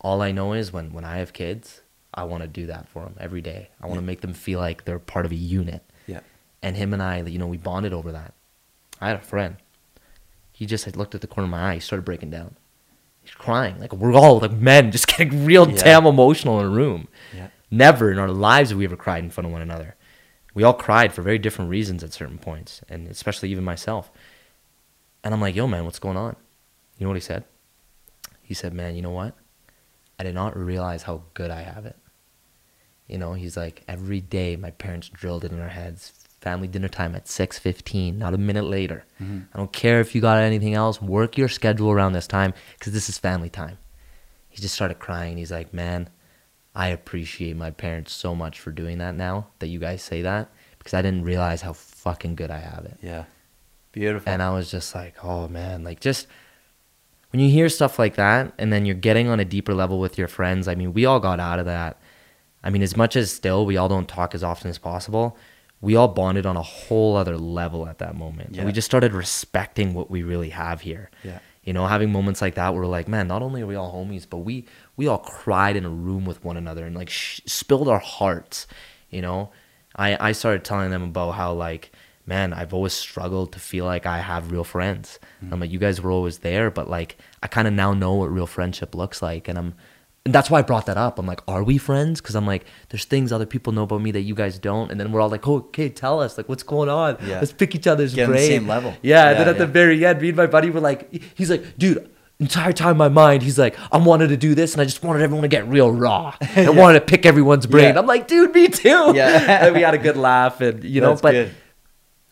all I know is when, when I have kids, I want to do that for them every day. I want to Yeah. make them feel like they're part of a unit. Yeah. And him and I, you know, we bonded over that. I had a friend. He just had looked at the corner of my eye. He started breaking down. He's crying. Like we're all like men, just *laughs* getting real Yeah. damn emotional in a room. Yeah. Never in our lives have we ever cried in front of one another. We all cried for very different reasons at certain points, and especially even myself. And I'm like, yo, man, what's going on? You know what he said? He said, man, you know what? I did not realize how good I have it. You know, he's like, every day my parents drilled it in our heads. Family dinner time at 6.15, not a minute later. Mm-hmm. I don't care if you got anything else. Work your schedule around this time because this is family time. He just started crying. He's like, man, I appreciate my parents so much for doing that now that you guys say that because I didn't realize how fucking good I have it. Yeah. Beautiful. And I was just like, oh man, like just when you hear stuff like that and then you're getting on a deeper level with your friends, I mean, we all got out of that. I mean, as much as still we all don't talk as often as possible, we all bonded on a whole other level at that moment. Yeah. we just started respecting what we really have here. Yeah. You know, having moments like that where we're like, man, not only are we all homies, but we we all cried in a room with one another and like sh- spilled our hearts. You know, I I started telling them about how like, man, I've always struggled to feel like I have real friends. Mm-hmm. I'm like, you guys were always there, but like, I kind of now know what real friendship looks like, and I'm. And that's why I brought that up. I'm like, are we friends? Because I'm like, there's things other people know about me that you guys don't. And then we're all like, oh, okay, tell us, like, what's going on? Yeah. Let's pick each other's Get brain. same level. Yeah. and then Yeah, at the very end, me and my buddy were like, he's like, dude, entire time in my mind, he's like, I wanted to do this, and I just wanted everyone to get real raw. *laughs* I wanted to pick everyone's brain. Yeah. I'm like, dude, me too. Yeah. *laughs* and we had a good laugh, and you know, That's but good.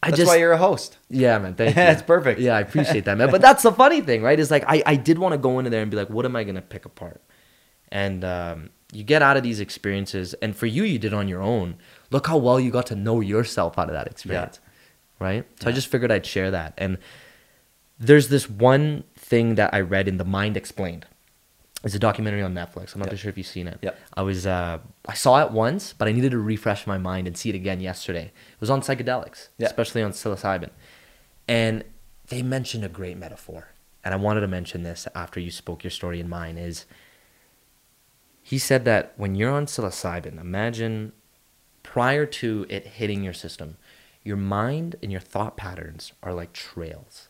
I That's just why you're a host. yeah, man. Thank *laughs* you. That's perfect. Yeah, I appreciate that, man. But that's the funny thing, right? Is like I, I did want to go into there and be like, what am I gonna pick apart? And um, you get out of these experiences, and for you, you did on your own. Look how well you got to know yourself out of that experience, right? So I just figured I'd share that. And there's this one thing that I read in The Mind Explained. It's a documentary on Netflix. I'm not Yep. too sure if you've seen it. Yep. I was uh, I saw it once, but I needed to refresh my mind and see it again yesterday. It was on psychedelics, Yeah. especially on psilocybin, and they mentioned a great metaphor. And I wanted to mention this after you spoke your story and mine. Is he said that when you're on psilocybin, imagine prior to it hitting your system, your mind and your thought patterns are like trails.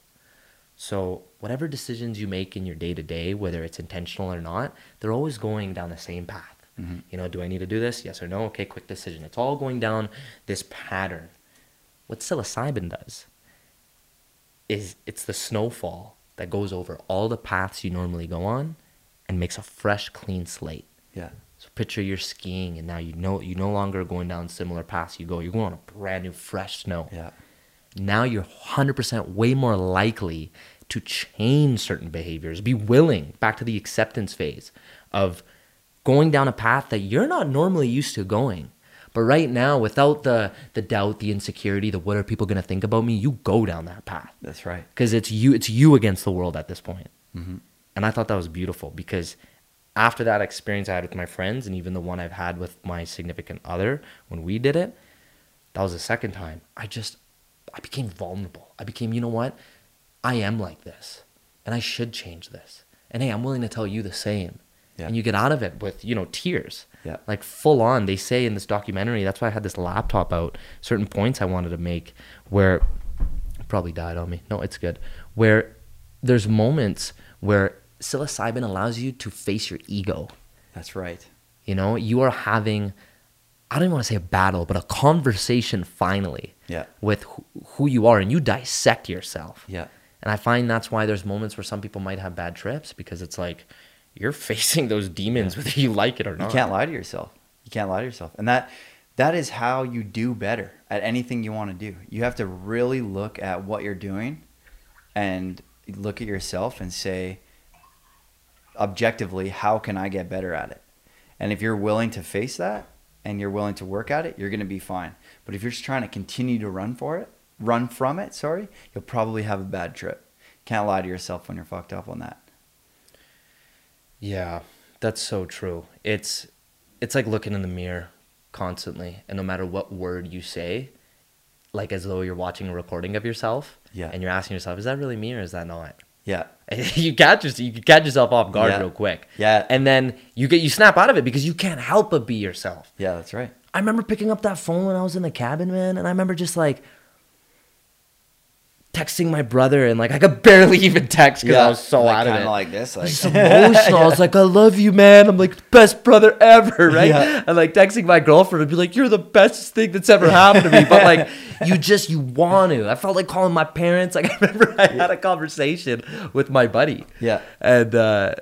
So, whatever decisions you make in your day to day, whether it's intentional or not, they're always going down the same path. Mm-hmm. You know, do I need to do this? Yes or no? Okay, quick decision. It's all going down this pattern. What psilocybin does is it's the snowfall that goes over all the paths you normally go on and makes a fresh, clean slate. Yeah. So picture you're skiing and now you know you no longer going down similar paths you go. You're going on a brand new fresh snow Yeah. Now you're 100% way more likely to change certain behaviors be willing back to the acceptance phase of going down a path that you're not normally used to going but right now without the the doubt the insecurity the what are people going to think about me you go down that path That's right. because it's you it's you against the world at this point. point and i thought that was beautiful because after that experience i had with my friends and even the one i've had with my significant other when we did it that was the second time i just i became vulnerable. I became you know what? I am like this and i should change this. And hey i'm willing to tell you the same. Yeah. and you get out of it with you know tears. Yeah. like full on they say in this documentary that's why i had this laptop out certain points i wanted to make where probably died on me. No it's good. Where there's moments where psilocybin allows you to face your ego. That's right. you know you are having i don't even want to say a battle but a conversation finally Yeah. with who, who you are and you dissect yourself Yeah. and i find that's why there's moments where some people might have bad trips because it's like you're *laughs* facing those demons whether you like it or not You can't lie to yourself. You can't lie to yourself. And that that is how you do better at anything you want to do. You have to really look at what you're doing and look at yourself and say objectively, how can I get better at it? And if you're willing to face that and you're willing to work at it, you're going to be fine. But if you're just trying to continue to run for it, run from it, sorry, you'll probably have a bad trip. Can't lie to yourself when you're fucked up on that. Yeah, that's so true. It's it's like looking in the mirror constantly, and no matter what word you say, like as though you're watching a recording of yourself, Yeah. and you're asking yourself, is that really me or is that not? Yeah. *laughs* you catch yourself, you catch yourself off guard Yeah. real quick. Yeah. and then you get you snap out of it because you can't help but be yourself. Yeah, that's right. I remember picking up that phone when I was in the cabin, man, and I remember just like texting my brother, and like I could *laughs* barely even text because I was so like, out of it. like this, like *laughs* emotional. I was like, I love you, man. I'm like best brother ever, right? Yeah. And like texting my girlfriend and be like, You're the best thing that's ever happened to me. But like *laughs* you just you want to. I felt like calling my parents. Like I remember I had a conversation with my buddy. Yeah. And uh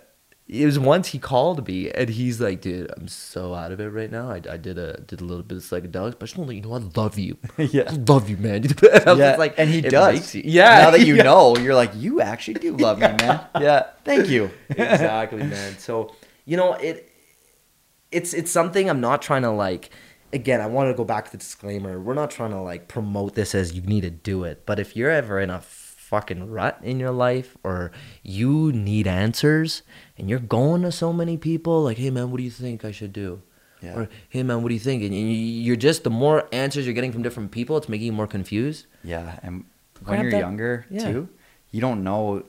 it was once he called me and he's like, dude, I'm so out of it right now. I, I did a did a little bit of psychedelics, but I just want to let you know I love you. *laughs* Yeah. I love you, man. *laughs* And yeah, like, and he does. yeah. Now that you *laughs* yeah. know, you're like, you actually do love me, man. Yeah. Thank you. exactly, man. So you know it. It's it's something I'm not trying to like. Again, I want to go back to the disclaimer. We're not trying to like promote this as you need to do it. But if you're ever in a fucking rut in your life or you need answers and you're going to so many people like, hey man, what do you think I should do? Yeah. Or hey man, what do you think? And you- you're just the more answers you're getting from different people, it's making you more confused. Yeah, and Grab when you're that- younger yeah. too, you don't know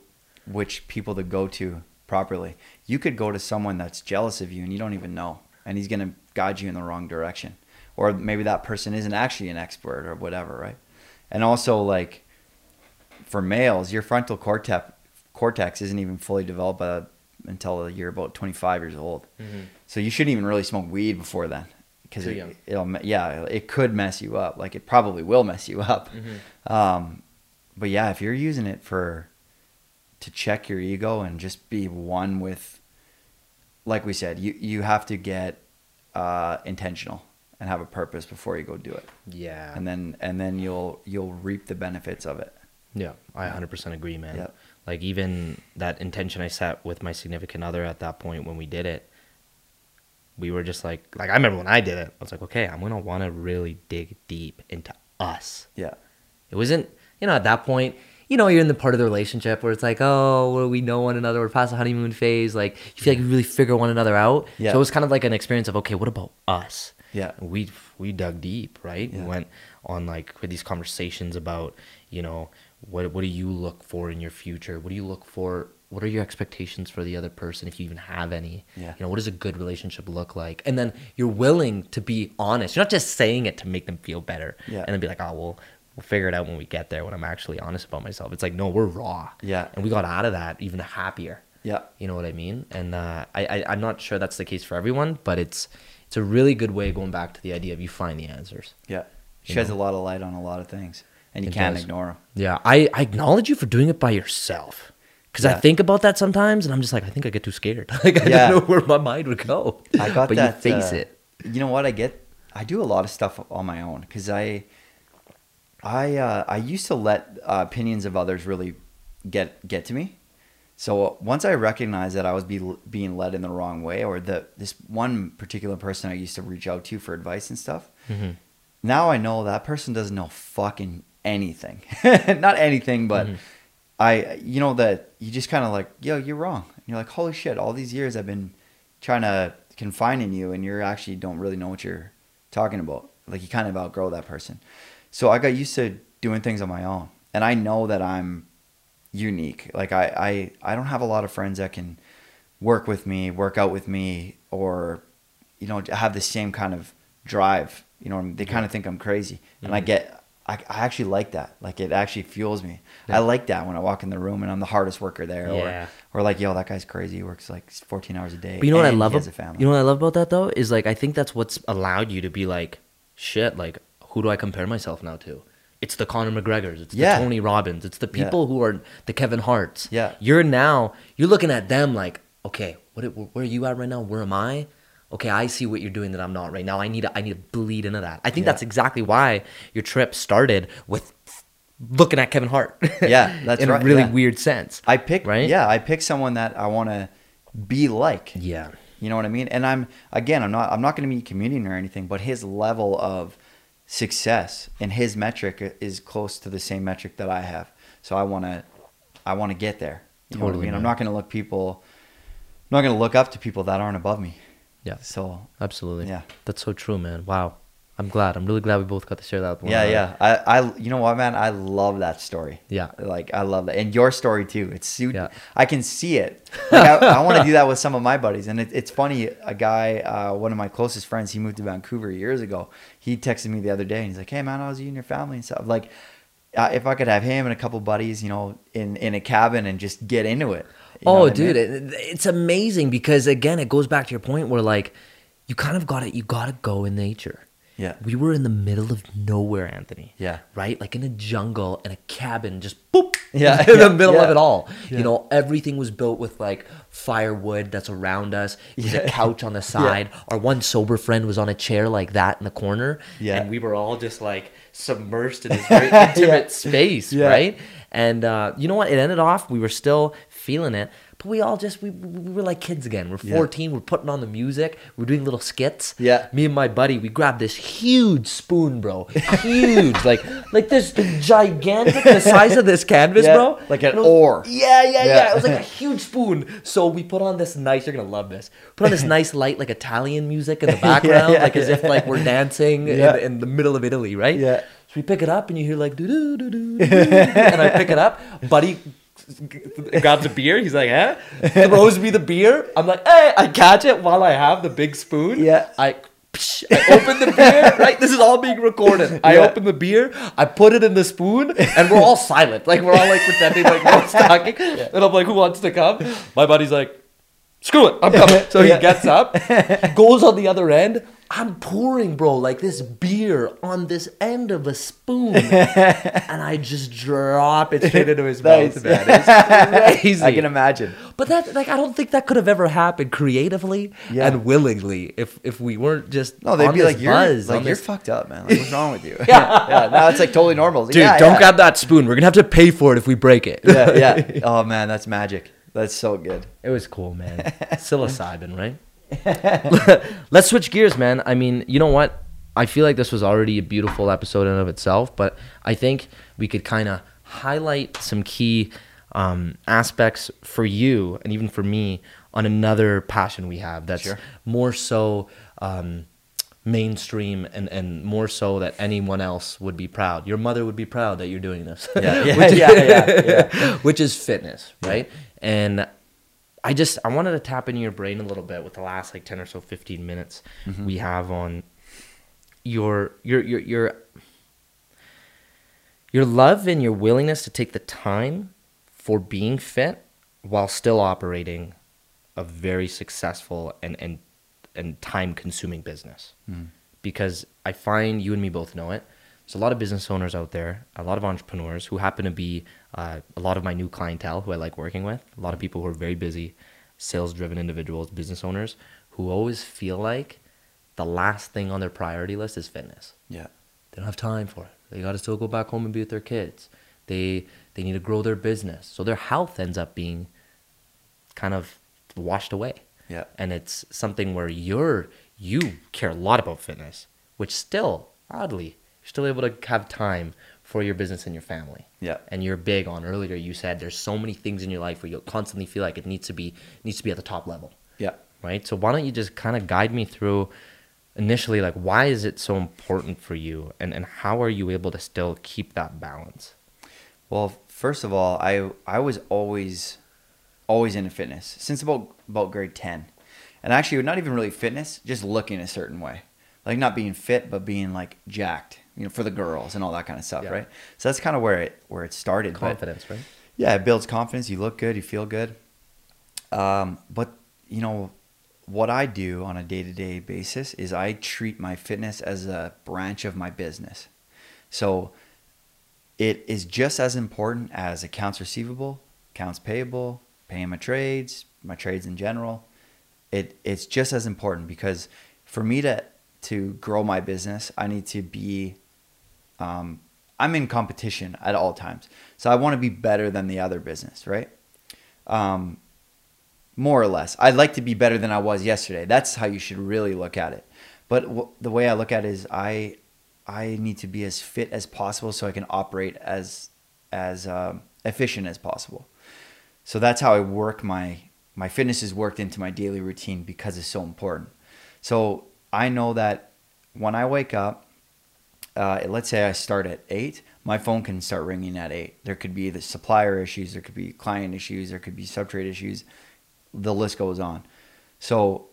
which people to go to properly. You could go to someone that's jealous of you and you don't even know, and he's gonna guide you in the wrong direction, or maybe that person isn't actually an expert or whatever, right? And also like for males, your frontal cortex cortex isn't even fully developed by, until you're about 25 years old. So you shouldn't even really smoke weed before then because it, it'll yeah it could mess you up. Like it probably will mess you up. Mm-hmm. Um, but yeah, if you're using it for to check your ego and just be one with, like we said, you you have to get uh, intentional and have a purpose before you go do it, Yeah. and then and then you'll you'll reap the benefits of it. Yeah, I 100% agree, man. Yep. Like even that intention I set with my significant other at that point when we did it, we were just like like I remember when I did it, I was like, "Okay, I'm going to want to really dig deep into us." Yeah, It wasn't, you know, at that point, you know, you're in the part of the relationship where it's like, "Oh, well, we know one another, we're past the honeymoon phase." Like you feel like you really figure one another out. Yeah. So it was kind of like an experience of, "Okay, what about us?" Yeah, we we dug deep, right? Yeah. We went on like with these conversations about, you know, what what do you look for in your future? What do you look for? What are your expectations for the other person if you even have any? Yeah. You know, what does a good relationship look like? And then you're willing to be honest. You're not just saying it to make them feel better. Yeah. And then be like, oh well, we'll figure it out when we get there when I'm actually honest about myself. It's like, no, we're raw. Yeah. And we got out of that even happier. yeah. You know what I mean? And uh, I, I I'm not sure that's the case for everyone, but it's it's a really good way going back to the idea of you find the answers. Yeah. Sheds know? a lot of light on a lot of things. And you It can't does. ignore them. Yeah, I, I acknowledge you for doing it by yourself. Because I think about that sometimes, and I'm just like, I think I get too scared. *laughs* like I Yeah. don't know where my mind would go. I got but that. you face uh, it. You know what? I get. I do a lot of stuff on my own because I. I uh, I used to let uh, opinions of others really get get to me. So once I recognized that I was be, being led in the wrong way, or that this one particular person I used to reach out to for advice and stuff, Mhm. now I know that person doesn't know fucking anything. *laughs* Not anything, but Mhm. I, you know, that you just kind of like, yo, you're wrong. And you're like, holy shit, all these years I've been trying to confine in you, and you actually don't really know what you're talking about. Like you kind of outgrow that person. So I got used to doing things on my own, and I know that I'm unique. Like I, I, I don't have a lot of friends that can work with me, work out with me, or you know, have the same kind of drive. You know, they kind of think I'm crazy, and I Mhm. get. I, I actually like that. Like it actually fuels me. Yeah. I like that when I walk in the room and I'm the hardest worker there. Yeah. Or, or like, yo, that guy's crazy. He works like 14 hours a day. But you know what I love? ab- a family. You know what I love about that though is like I think that's what's allowed you to be like, shit. Like who do I compare myself now to? It's the Conor McGregors. It's Yeah. the Tony Robbins. It's the Yeah. people who are the Kevin Harts. Yeah. You're now you're looking at them like, okay, what where are you at right now? Where am I? Okay, I see what you're doing that I'm not right now. I need to I need to bleed into that. I think Yeah. that's exactly why your trip started with looking at Kevin Hart. Yeah, that's *laughs* in right, a really yeah. weird sense. I pick, Right? yeah, I pick someone that I want to be like. Yeah. You know what I mean? And I'm again, I'm not I'm not going to be comedian or anything, but his level of success and his metric is close to the same metric that I have. So I want to I want to get there. You know what I Totally, mean? I'm not going to look people I'm not going to look up to people that aren't above me. Yeah. So, Absolutely. Yeah. That's so true, man. Wow. I'm glad. I'm really glad we both got to share that with one yeah, yeah. I I you know what, man? I love that story. Yeah. Like I love that, and your story too. It's suit. Yeah. I can see it. *laughs* Like, I, I want to do that with some of my buddies, and it, it's funny. A guy, uh, one of my closest friends, he moved to Vancouver years ago. He texted me the other day, and he's like, "Hey, man, how's you and your family and stuff?" Like, uh, if I could have him and a couple buddies, you know, in in a cabin and just get into it. You Oh, what I dude, mean? it, it's amazing because again, it goes back to your point where like you kind of got it. You got to go in nature. Yeah. We were in the middle of nowhere, Anthony. Yeah. Right, like in a jungle in a cabin, just boop. Yeah, *laughs* in the yeah, middle of it all. Yeah. You know, everything was built with like firewood that's around us. There's Yeah. a couch on the *laughs* side. Our one sober friend was on a chair like that in the corner. Yeah. And we were all just like submersed in this *laughs* very intimate space, Yeah. right? And uh, you know what? It ended off. We were still feeling it, but we all just we, we were like kids again. We're Yeah. 14. We're putting on the music. We're doing little skits. Yeah. Me and my buddy, we grabbed this huge spoon, bro. Huge, like like this gigantic, the size of this canvas, Yeah, bro. like an was- oar. Yeah, yeah, yeah, Yeah. It was like a *laughs* huge spoon. So we put on this nice. You're gonna love this. Put on this *laughs* nice light, like Italian music in the *laughs* background, yeah, like as if like we're dancing Yeah. in, in the middle of Italy, right? Yeah. So we pick it up, and you hear like doo doo doo, doo, and I pick it up. Buddy *laughs* grabs a beer. He's like, "Huh?" *laughs* Throws me the beer. I'm like, "Hey!" I catch it while I have the big spoon. Yeah. I. psh, I open the beer, *laughs* right? This is all being recorded. I Yeah. open the beer, I put it in the spoon, and we're all silent. Like, we're all like pretending like no one's talking. And I'm like, who wants to come? My buddy's like, screw it, I'm coming. *laughs* So he Yeah. gets up, *laughs* goes on the other end. I'm pouring, bro, like this beer on this end of a spoon, *laughs* and I just drop it straight into his mouth, man. It's crazy. I can imagine. But that, like, I don't think that could have ever happened creatively Yeah. and willingly if if we weren't just No, they'd be like, you're buzz, like you're this- fucked up, man. Like, what's wrong with you? yeah, yeah. Now it's like totally normal. Like, Dude, don't grab that spoon. We're gonna have to pay for it if we break it. yeah, yeah. Oh man, that's magic. That's so good. It was cool, man. *laughs* Psilocybin, right? *laughs* Let's switch gears, man. I mean, you know what? I feel like this was already a beautiful episode in of itself, but I think we could kind of highlight some key um, aspects for you and even for me on another passion we have that's Sure. more so um, mainstream and, and more so that anyone else would be proud. Your mother would be proud that you're doing this. Yeah, yeah, *laughs* Which- yeah, yeah, yeah. which is fitness, right? And I just I wanted to tap into your brain a little bit with the last like 10 or so 15 minutes Mm-hmm. we have on your your your your your love and your willingness to take the time for being fit while still operating a very successful and and and time consuming business. Because I find you and me both know it. There's a lot of business owners out there, a lot of entrepreneurs who happen to be uh, a lot of my new clientele who I like working with, a lot of people who are very busy, sales driven individuals, business owners who always feel like the last thing on their priority list is fitness Yeah. they don't have time for it. They got to still go back home and be with their kids. They they need to grow their business. So their health ends up being kind of washed away. Yeah. And it's something where you're you care a lot about fitness, which still oddly still able to have time for your business and your family. Yeah. And you're big on earlier you said there's so many things in your life where you'll constantly feel like it needs to be needs to be at the top level Yeah. right? So why don't you just kind of guide me through initially like why is it so important for you and, and how are you able to still keep that balance? Well, first of all, I I was always always into fitness since about about grade 10. And actually not even really fitness, just looking a certain way. Like not being fit but being like jacked, you know, for the girls and all that kind of stuff, Yeah. right? So that's kind of where it where it started. but- Confidence, right? yeah, it builds confidence. You look good, you feel good. Um, but you know what I do on a day to day basis is I treat my fitness as a branch of my business. So it is just as important as accounts receivable, accounts payable, paying my trades, my trades in general. It it's just as important because for me to to grow my business, I need to be um, I'm in competition at all times. So I want to be better than the other business, right? Um, more or less. I'd like to be better than I was yesterday. That's how you should really look at it. But w- the way I look at it is I I need to be as fit as possible so I can operate as as um, efficient as possible. So that's how I work my my fitness is worked into my daily routine because it's so important. So I know that when I wake up, uh, let's say I start at eight, my phone can start ringing at eight. There could be the supplier issues, there could be client issues, there could be subtrade issues. The list goes on. So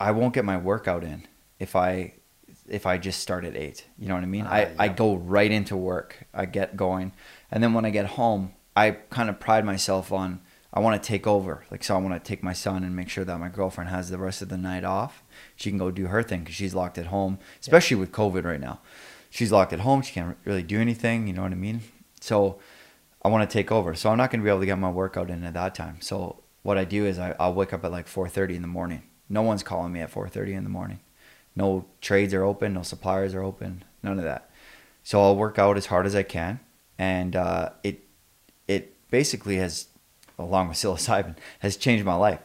I won't get my workout in if I if I just start at eight. You know what I mean? Ah, I, I go right into work. I get going, and then when I get home, I kind of pride myself on I want to take over. Like so, I want to take my son and make sure that my girlfriend has the rest of the night off. She can go do her thing because she's locked at home, especially with COVID right now. She's locked at home. She can't really do anything. You know what I mean? So I want to take over. So I'm not going to be able to get my workout in at that time. So what I do is I, I'll wake up at like 4:30 in the morning. No one's calling me at 4:30 in the morning. No trades are open. No suppliers are open. None of that. So I'll work out as hard as I can, and uh, it it basically has, along with *laughs* psilocybin, has changed my life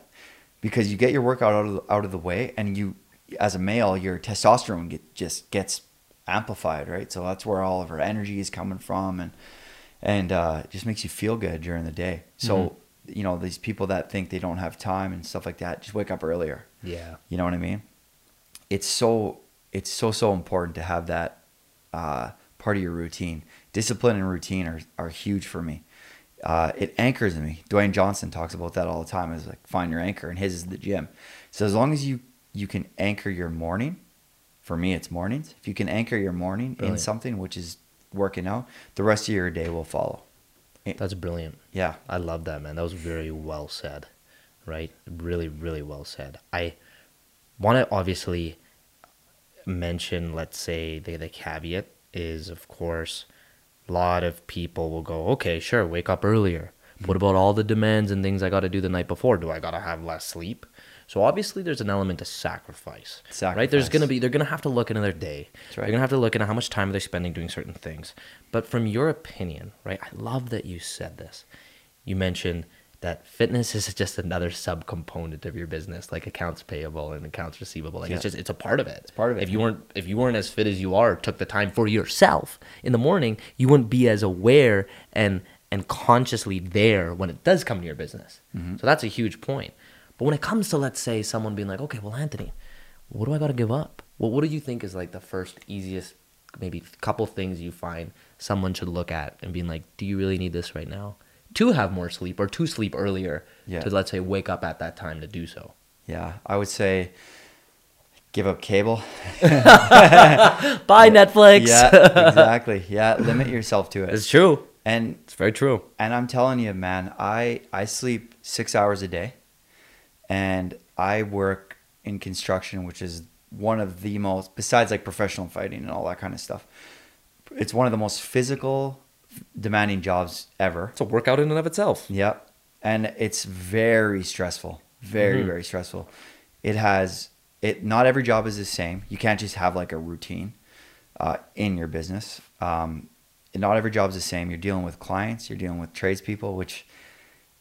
because you get your workout out of the, out of the way, and you, as a male, your testosterone get, just gets amplified, right? So that's where all of our energy is coming from, and and uh, it just makes you feel good during the day. So you know these people that think they don't have time and stuff like that, just wake up earlier. Yeah. You know what I mean? It's so it's so so important to have that uh, part of your routine. Discipline and routine are are huge for me. Uh, it anchors me. Dwayne Johnson talks about that all the time. Is like find your anchor, and his is the gym. So as long as you you can anchor your morning, for me it's mornings. If you can anchor your morning in something, which is working out, the rest of your day will follow. Eh, That's brilliant. Yeah, I love that, man. That was very well said, right? Really, really well said. I want to obviously mention, let's say, the, the caveat is, of course, a lot of people will go, okay, sure, wake up earlier. What mm-hmm. about all the demands and things I got to do the night before? Do I got to have less sleep? So obviously, there's an element of sacrifice, right? There's gonna be they're gonna have to look into their day. That's right. They're gonna have to look into how much time they're spending doing certain things. But from your opinion, right? I love that you said this. You mentioned that fitness *laughs* is just another subcomponent of your business, like accounts payable and accounts receivable. Like it's just it's a part of it. It's part of it, If you weren't if you weren't as fit as you are, took the time for yourself in the morning, you wouldn't be as aware and and consciously there when it does come to your business. Mm-hmm. So that's a huge point. But when it comes to let's say someone being like, okay, well, Anthony, what do I got to give up? Well, what do you think is like the first easiest, maybe couple things you find someone should look at and being like, do you really need this right now? To have more sleep or to sleep earlier Yeah. to let's say wake up at that time to do so. yeah. I would say give up cable. *laughs* Bye Netflix. Yeah, exactly. Yeah, limit yourself to it. it's true. And It's very true. and I'm telling you, man, I I sleep six hours a day, and I work in construction, which is one of the most besides like professional fighting and all that kind of stuff. It's one of the most physical, demanding jobs ever. It's a workout in and of itself. Yep. And it's very stressful. Very, Mhm. very stressful. It has it not every job is the same. You can't just have like a routine uh, in your business. Um, and not every job is the same. You're dealing with clients, you're dealing with tradespeople, which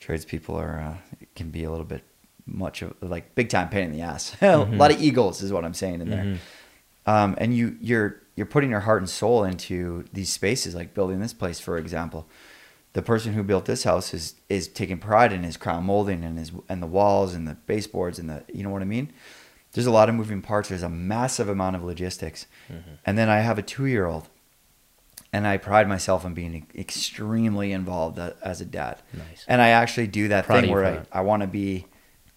tradespeople are uh, can be a little bit much of like big time pain in the ass. *laughs* a lot of eagles is what I'm saying in there. Mhm. Um, and you you're you're putting your heart and soul into these spaces, like building this place, for example. The person who built this house is is taking pride in his crown molding and his and the walls and the baseboards and the you know what I mean. There's a lot of moving parts. There's a massive amount of logistics, and then I have a two year old, and I pride myself on being extremely involved as a dad. Nice. And I actually do that thing where I. I want to be,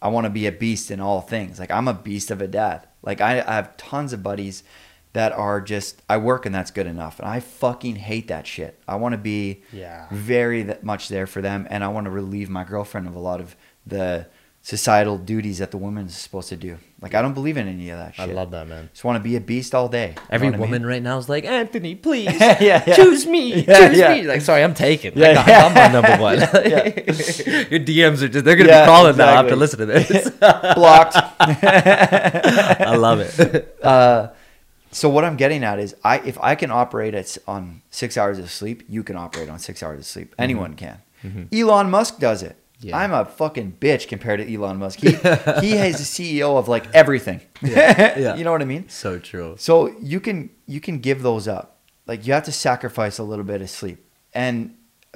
I want to be a beast in all things. Like I'm a beast of a dad. Like I, I have tons of buddies that are just I work and that's good enough. And I fucking hate that shit. I want to be Yeah. very much there for them, and I want to relieve my girlfriend of a lot of the societal duties that the woman's supposed to do. Like I don't believe in any of that shit. I love that, man. Just want to be a beast all day. Every what I mean? woman right now is like, Anthony, *laughs* please Yeah, yeah. choose me, *laughs* Yeah, choose me. Like, sorry, I'm taken. Yeah, yeah. I'm my number *laughs* one. Your DMs are just—they're gonna be calling now after exactly. listening to this. blocked. I love it. uh, so what I'm getting at is, I if I can operate at on six hours of sleep, you can operate on six hours of sleep. Anyone can. Elon Musk does it. Yeah. I'm a fucking bitch compared to Elon Musk. He *laughs* he is the CEO of like *laughs* everything. *laughs* Yeah. you know what I mean? so true. So you can you can give those up. Like you have to sacrifice a little bit of sleep. And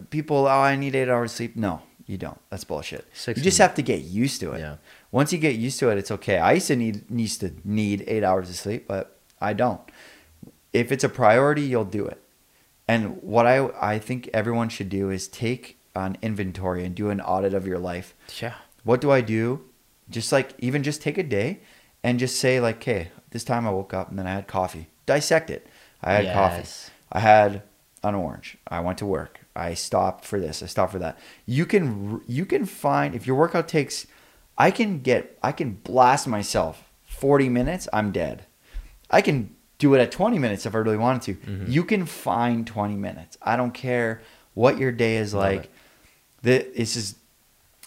people, oh, I need eight hours of sleep. No, you don't. That's bullshit. Six you just have to get used to it. Yeah. Once you get used to it, it's okay. I used to need used to need eight hours of sleep, but I don't. If it's a priority, you'll do it. And what I I think everyone should do is take an inventory and do an audit of your life Yeah. what do I do? Just like even just take a day and just say like, okay, this time I woke up and then I had coffee. Dissect it. I had coffee. I had an orange. I went to work. I stopped for this. I stopped for that. You can you can find if your workout takes I can get I can blast myself 40 minutes, I'm dead. I can do it at 20 minutes if I really wanted to. Mm-hmm. You can find 20 minutes. I don't care what your day is Love like. it. The, this is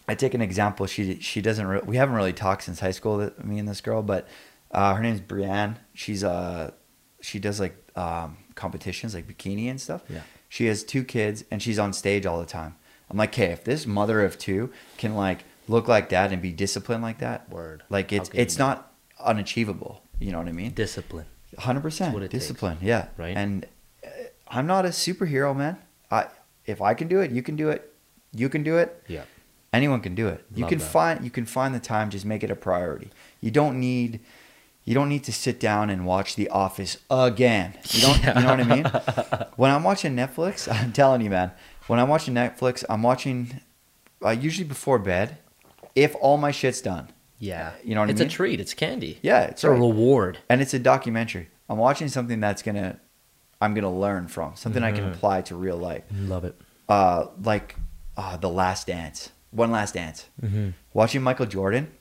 I take an example. She she doesn't. Re- we haven't really talked since high school. That me and this girl, but uh, her name's Brienne. She's uh she does like um, competitions like bikini and stuff. Yeah. She has two kids and she's on stage all the time. I'm like, okay, if this mother of two can like look like that and be disciplined like that, Word. like it's it's not? unachievable. You know what I mean? Discipline. Hundred percent it takes, discipline. Yeah, right? And uh, I'm not a superhero, man. I if I can do it, you can do it. You can do it. Yeah. Anyone can do it. You Love can that. find you can find the time. Just make it a priority. You don't need you don't need to sit down and watch The Office again. You don't. You know what I mean? *laughs* When I'm watching Netflix, *laughs* I'm telling you, man. When I'm watching Netflix, I'm watching uh, usually before bed. If all my shit's done, Yeah. You know what I mean? it's a treat. It's candy. yeah, It's it's a reward. and it's a documentary. I'm watching something that's gonna I'm gonna learn from something I can Mhm. apply to real life. Love it. Uh, like uh, the Last Dance, One Last Dance. Mm-hmm. Watching Michael Jordan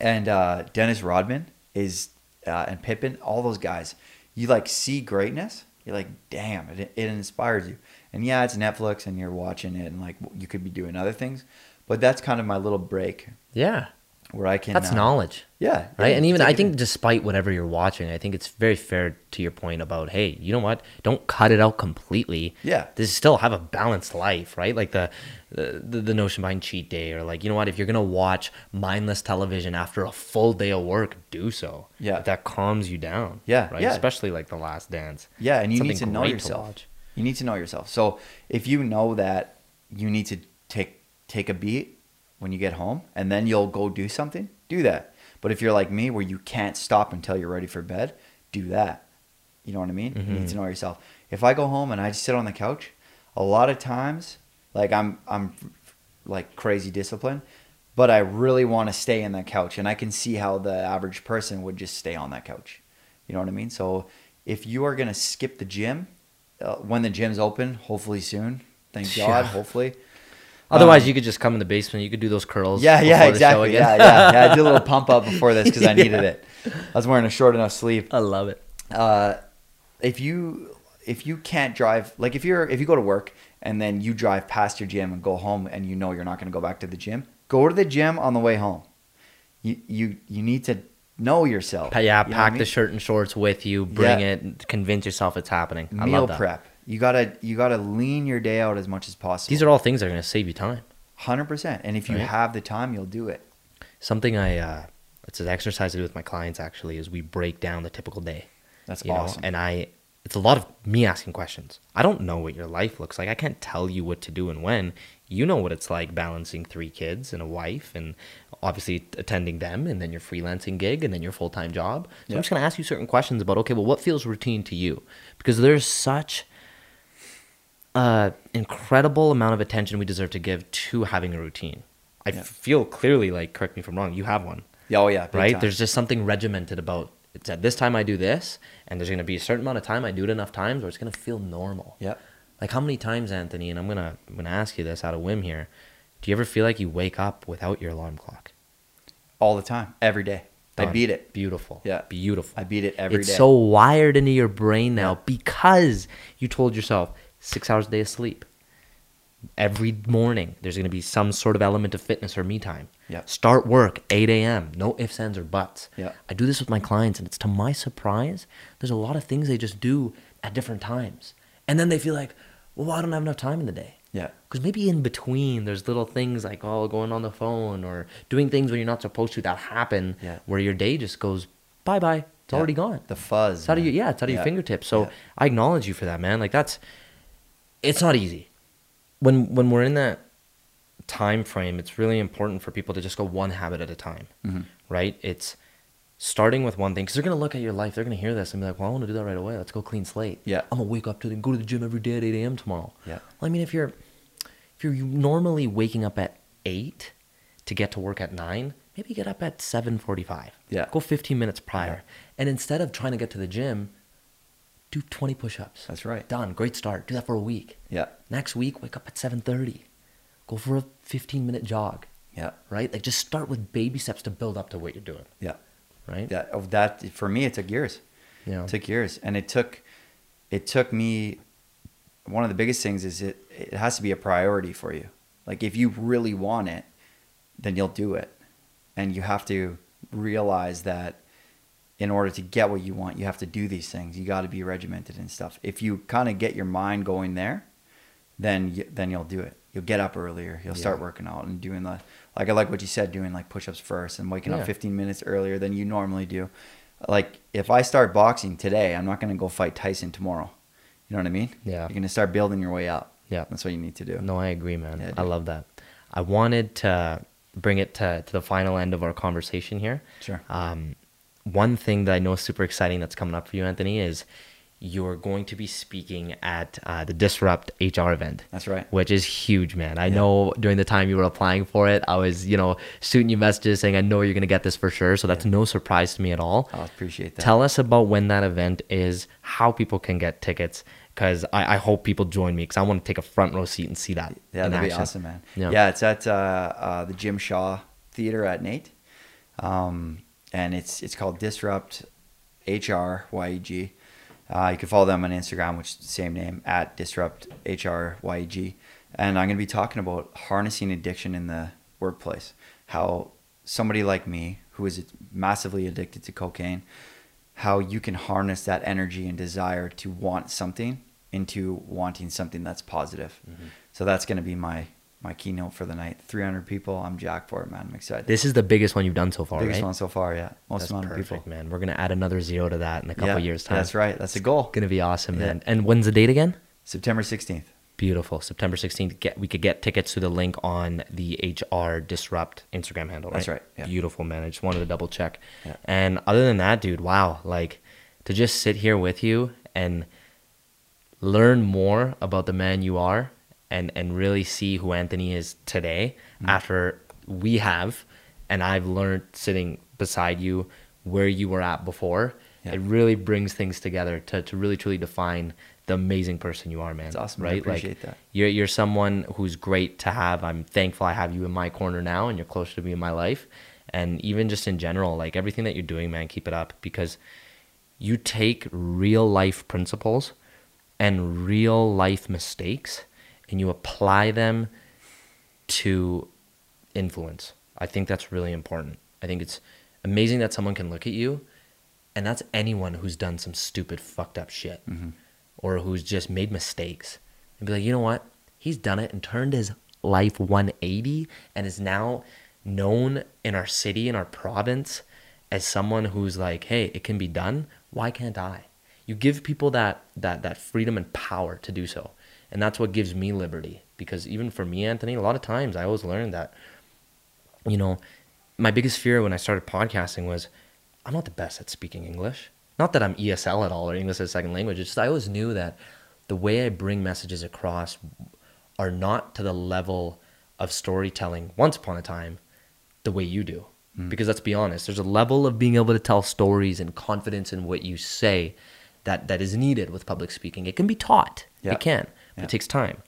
and uh, Dennis Rodman is uh, and Pippen, all those guys. You like see greatness. You're like, damn, it, it inspires you. And yeah, it's Netflix, and you're watching it, and like you could be doing other things. But that's kind of my little break Yeah. Where I can. That's uh, knowledge. Yeah, Right. yeah, and even I think in. despite whatever you're watching, I think it's very fair to your point about, hey, you know what? Don't cut it out completely. Yeah. This still have a balanced life, right? Like the, the the notion behind cheat day or like, you know what, if you're gonna watch mindless television after a full day of work, do so. Yeah. If that calms you down. Yeah, Right. yeah. Especially like the last dance. Yeah, and you need to know great to yourself. you need to know yourself. So if you know that you need to take take a beat when you get home, and then you'll go do something, do that. But if you're like me, where you can't stop until you're ready for bed, do that. You know what I mean? You need to know yourself. If I go home and I just sit on the couch, a lot of times, like I'm I'm like crazy disciplined, but I really want to stay in that couch, and I can see how the average person would just stay on that couch. You know what I mean? So if you are gonna skip the gym, uh, when the gym's open, hopefully soon, thank *laughs* Yeah. God, hopefully. Otherwise, Um, you could just come in the basement. You could do those curls. Yeah, yeah, before the show exactly. again. Yeah, yeah, yeah. I did a little *laughs* pump up before this because I needed it. I was wearing a short enough sleeve. I love it. Uh, if you if you can't drive, like if you're if you go to work and then you drive past your gym and go home and you know you're not going to go back to the gym, go to the gym on the way home. You you you need to know yourself. Yeah, You know I pack mean? the shirt and shorts with you. Bring Yeah. it. Convince yourself it's happening. I meal love that. prep. You gotta you gotta lean your day out as much as possible. These are all things that are going to save you time. hundred percent. And if you Right. have the time, you'll do it. Something I uh, it's an exercise I do with my clients actually is we break down the typical day. That's you know, awesome. and I it's a lot of me asking questions. I don't know what your life looks like. I can't tell you what to do and when. You know what it's like balancing three kids and a wife and obviously attending them and then your freelancing gig and then your full-time job. So Yeah. I'm just going to ask you certain questions about okay, well what feels routine to you? Because there's such uh incredible amount of attention we deserve to give to having a routine. I Yeah. feel clearly like correct me if I'm wrong, you have one Yeah, oh yeah, right? time. There's just something regimented about it's at this time I do this, and there's gonna be a certain amount of time I do it enough times where it's gonna feel normal. Yeah. Like how many times, Anthony? And I'm gonna I'm gonna ask you this out of whim here. Do you ever feel like you wake up without your alarm clock? all the time, every day. I beat it. Beautiful. Yeah. Beautiful. I beat it every day. it's so wired into your brain now Yeah. because you told yourself six hours a day of sleep. Every morning, there's going to be some sort of element of fitness or me time. Yeah. Start work 8 a.m. No ifs, ands, or buts. Yeah. I do this with my clients, and it's to my surprise. There's a lot of things they just do at different times, and then they feel like, well, I don't have enough time in the day. Yeah. Because maybe in between, there's little things like oh, going on the phone or doing things when you're not supposed to that happen, Yeah. where your day just goes bye bye. It's Yeah. already gone. The fuzz. It's out of your yeah, it's out of your fingertips. So Yeah. I acknowledge you for that, man. Like that's it's not easy. When when we're in that time frame, it's really important for people to just go one habit at a time. Mhm. Right? It's starting with one thing because they're gonna look at your life, they're gonna hear this and be like, "Well, I want to do that right away. Let's go clean slate. Yeah. I'm gonna wake up to the, go to the gym every day at 8 a.m. tomorrow. Yeah. Well, I mean, if you're if you're normally waking up at eight to get to work at nine, maybe get up at 7:45. Yeah. Go 15 minutes prior, and instead of trying to get to the gym, do 20 push-ups. That's right. Done. Great start. Do that for a week. Yeah. Next week, wake up at 7:30. Go for a 15-minute jog. Yeah. Right? Like just start with baby steps to build up to what you're doing. Yeah. Right? Yeah. Of that for me, it took years. Yeah. It took years, and it took, it took me. One of the biggest things is it it has to be a priority for you. Like if you really want it, then you'll do it. And you have to realize that in order to get what you want, you have to do these things. You got to be regimented and stuff. If you kind of get your mind going there, then you, then you'll do it. You'll get up earlier. You'll start Yeah. working out and doing the like I like what you said, doing like push-ups first and waking Yeah. up 15 minutes earlier than you normally do. Like if I start boxing today, I'm not going to go fight Tyson tomorrow. You know what I mean? Yeah. You're going to start building your way up. Yeah. That's what you need to do. No, I agree, man. Yeah, I love that. I wanted to bring it to, to the final end of our conversation here. Sure. Um, one thing that I know is super exciting that's coming up for you, Anthony, is you're going to be speaking at uh, the Disrupt HR event. That's right. Which is huge, man. I know during the time you were applying for it, I was, you know, shooting you messages saying, I know you're going to get this for sure. So that's no surprise to me at all. I appreciate that. Tell us about when that event is, how people can get tickets, because I, I hope people join me because I want to take a front row seat and see that. Yeah, that'd be awesome, man. Yeah. Yeah, it's at uh, uh, the Jim Shaw Theater at NAIT, um, and it's it's called Disrupt HR YEG. Uh, you can follow them on Instagram, which is the same name at Disrupt HR YEG. And I'm going to be talking about harnessing addiction in the workplace. How somebody like me, who is massively addicted to cocaine, how you can harness that energy and desire to want something into wanting something that's positive. Mm-hmm. So that's going to be my my keynote for the night. 300 people. I'm jacked for it, man. I'm excited. This is the biggest one you've done so far, biggest right? one so far, yeah. Most That's amount of perfect, people. man. We're gonna add another zero to that in a couple yeah, years time. That's right. That's the goal. Gonna be awesome, Yeah. man. And when's the date again? September 16th. Beautiful. September 16th. Get we could get tickets to the link on the HR Disrupt Instagram handle. Right? That's right, yeah. Beautiful, man. I just wanted to double check. Yeah. And other than that, dude, wow, like to just sit here with you and learn more about the man you are and and really see who Anthony is today Mm. after we have and I've learned sitting beside you where you were at before. Yeah. It really brings things together to, to really truly define the amazing person you are, man. It's awesome. I Right? appreciate like that. you're you're someone who's great to have. I'm thankful I have you in my corner now and you're closer to me in my life. And even just in general, like everything that you're doing, man, keep it up because you take real life principles and real life mistakes and you apply them to influence. I think that's really important. I think it's amazing that someone can look at you and that's anyone who's done some stupid fucked up shit mm-hmm. or who's just made mistakes and be like, you know what? He's done it and turned his life 180 and is now known in our city, in our province, as someone who's like, hey, it can be done. Why can't I? You give people that that that freedom and power to do so. And that's what gives me liberty. Because even for me, Anthony, a lot of times I always learned that, you know, my biggest fear when I started podcasting was I'm not the best at speaking English. Not that I'm ESL at all or English as a second language. It's just I always knew that the way I bring messages across are not to the level of storytelling once upon a time the way you do. Hmm. Because let's be honest, there's a level of being able to tell stories and confidence in what you say that, that is needed with public speaking. It can be taught. Yeah. It can. But Yeah. it takes time.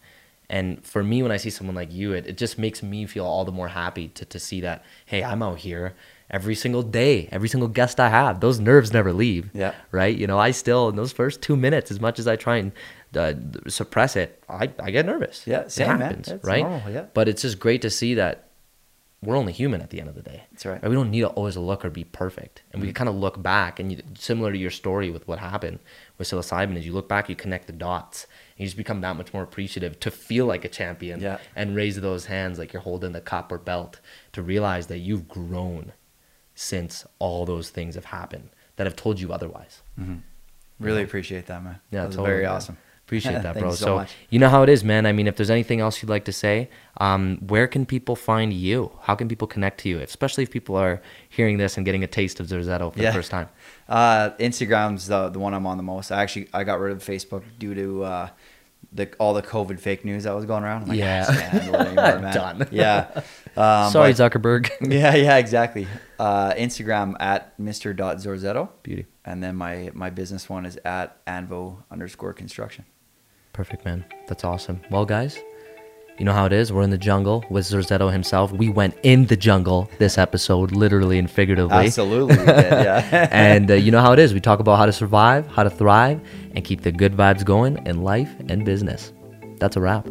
And for me, when I see someone like you, it, it just makes me feel all the more happy to, to see that, hey, I'm out here every single day, every single guest I have. Those nerves never leave. Yeah. Right? You know, I still, in those first two minutes, as much as I try and uh, suppress it, I, I get nervous. Yeah, it same, man. happens. Right? normal, yeah. But it's just great to see that we're only human at the end of the day. That's right. We don't need to always look or be perfect. And we can kind of look back and you, similar to your story with what happened with psilocybin is you look back, you connect the dots you just become that much more appreciative to feel like a champion Yeah. and raise those hands like you're holding the cup or belt to realize that you've grown since all those things have happened that have told you otherwise. Really appreciate that, man. Yeah, that totally, very man. awesome. Appreciate *laughs* that, bro. you so so much. you know how it is, man. I mean, if there's anything else you'd like to say, um, where can people find you? How can people connect to you? Especially if people are hearing this and getting a taste of Zorzetto for Yeah. the first time. Uh, Instagram's the the one I'm on the most. I actually I got rid of Facebook due to uh, the all the COVID fake news that was going around. Like, Yeah. "Ah, I can't handle it anymore, *laughs* man." Done. Yeah. *laughs* Um, Sorry, but- Zuckerberg. *laughs* yeah, yeah, exactly. Uh, Instagram at Mr. Zorzetto. Beauty. And then my my business one is at Anvo underscore construction. Perfect, man. That's awesome. Well, guys, you know how it is. We're in the jungle with Zorzetto himself. We went in the jungle this episode, literally and figuratively. Absolutely, did, yeah. *laughs* and uh, you know how it is. We talk about how to survive, how to thrive, and keep the good vibes going in life and business. That's a wrap.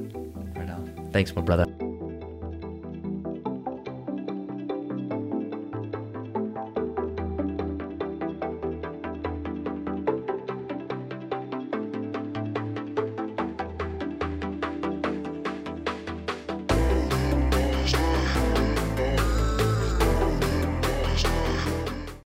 Thanks, my brother.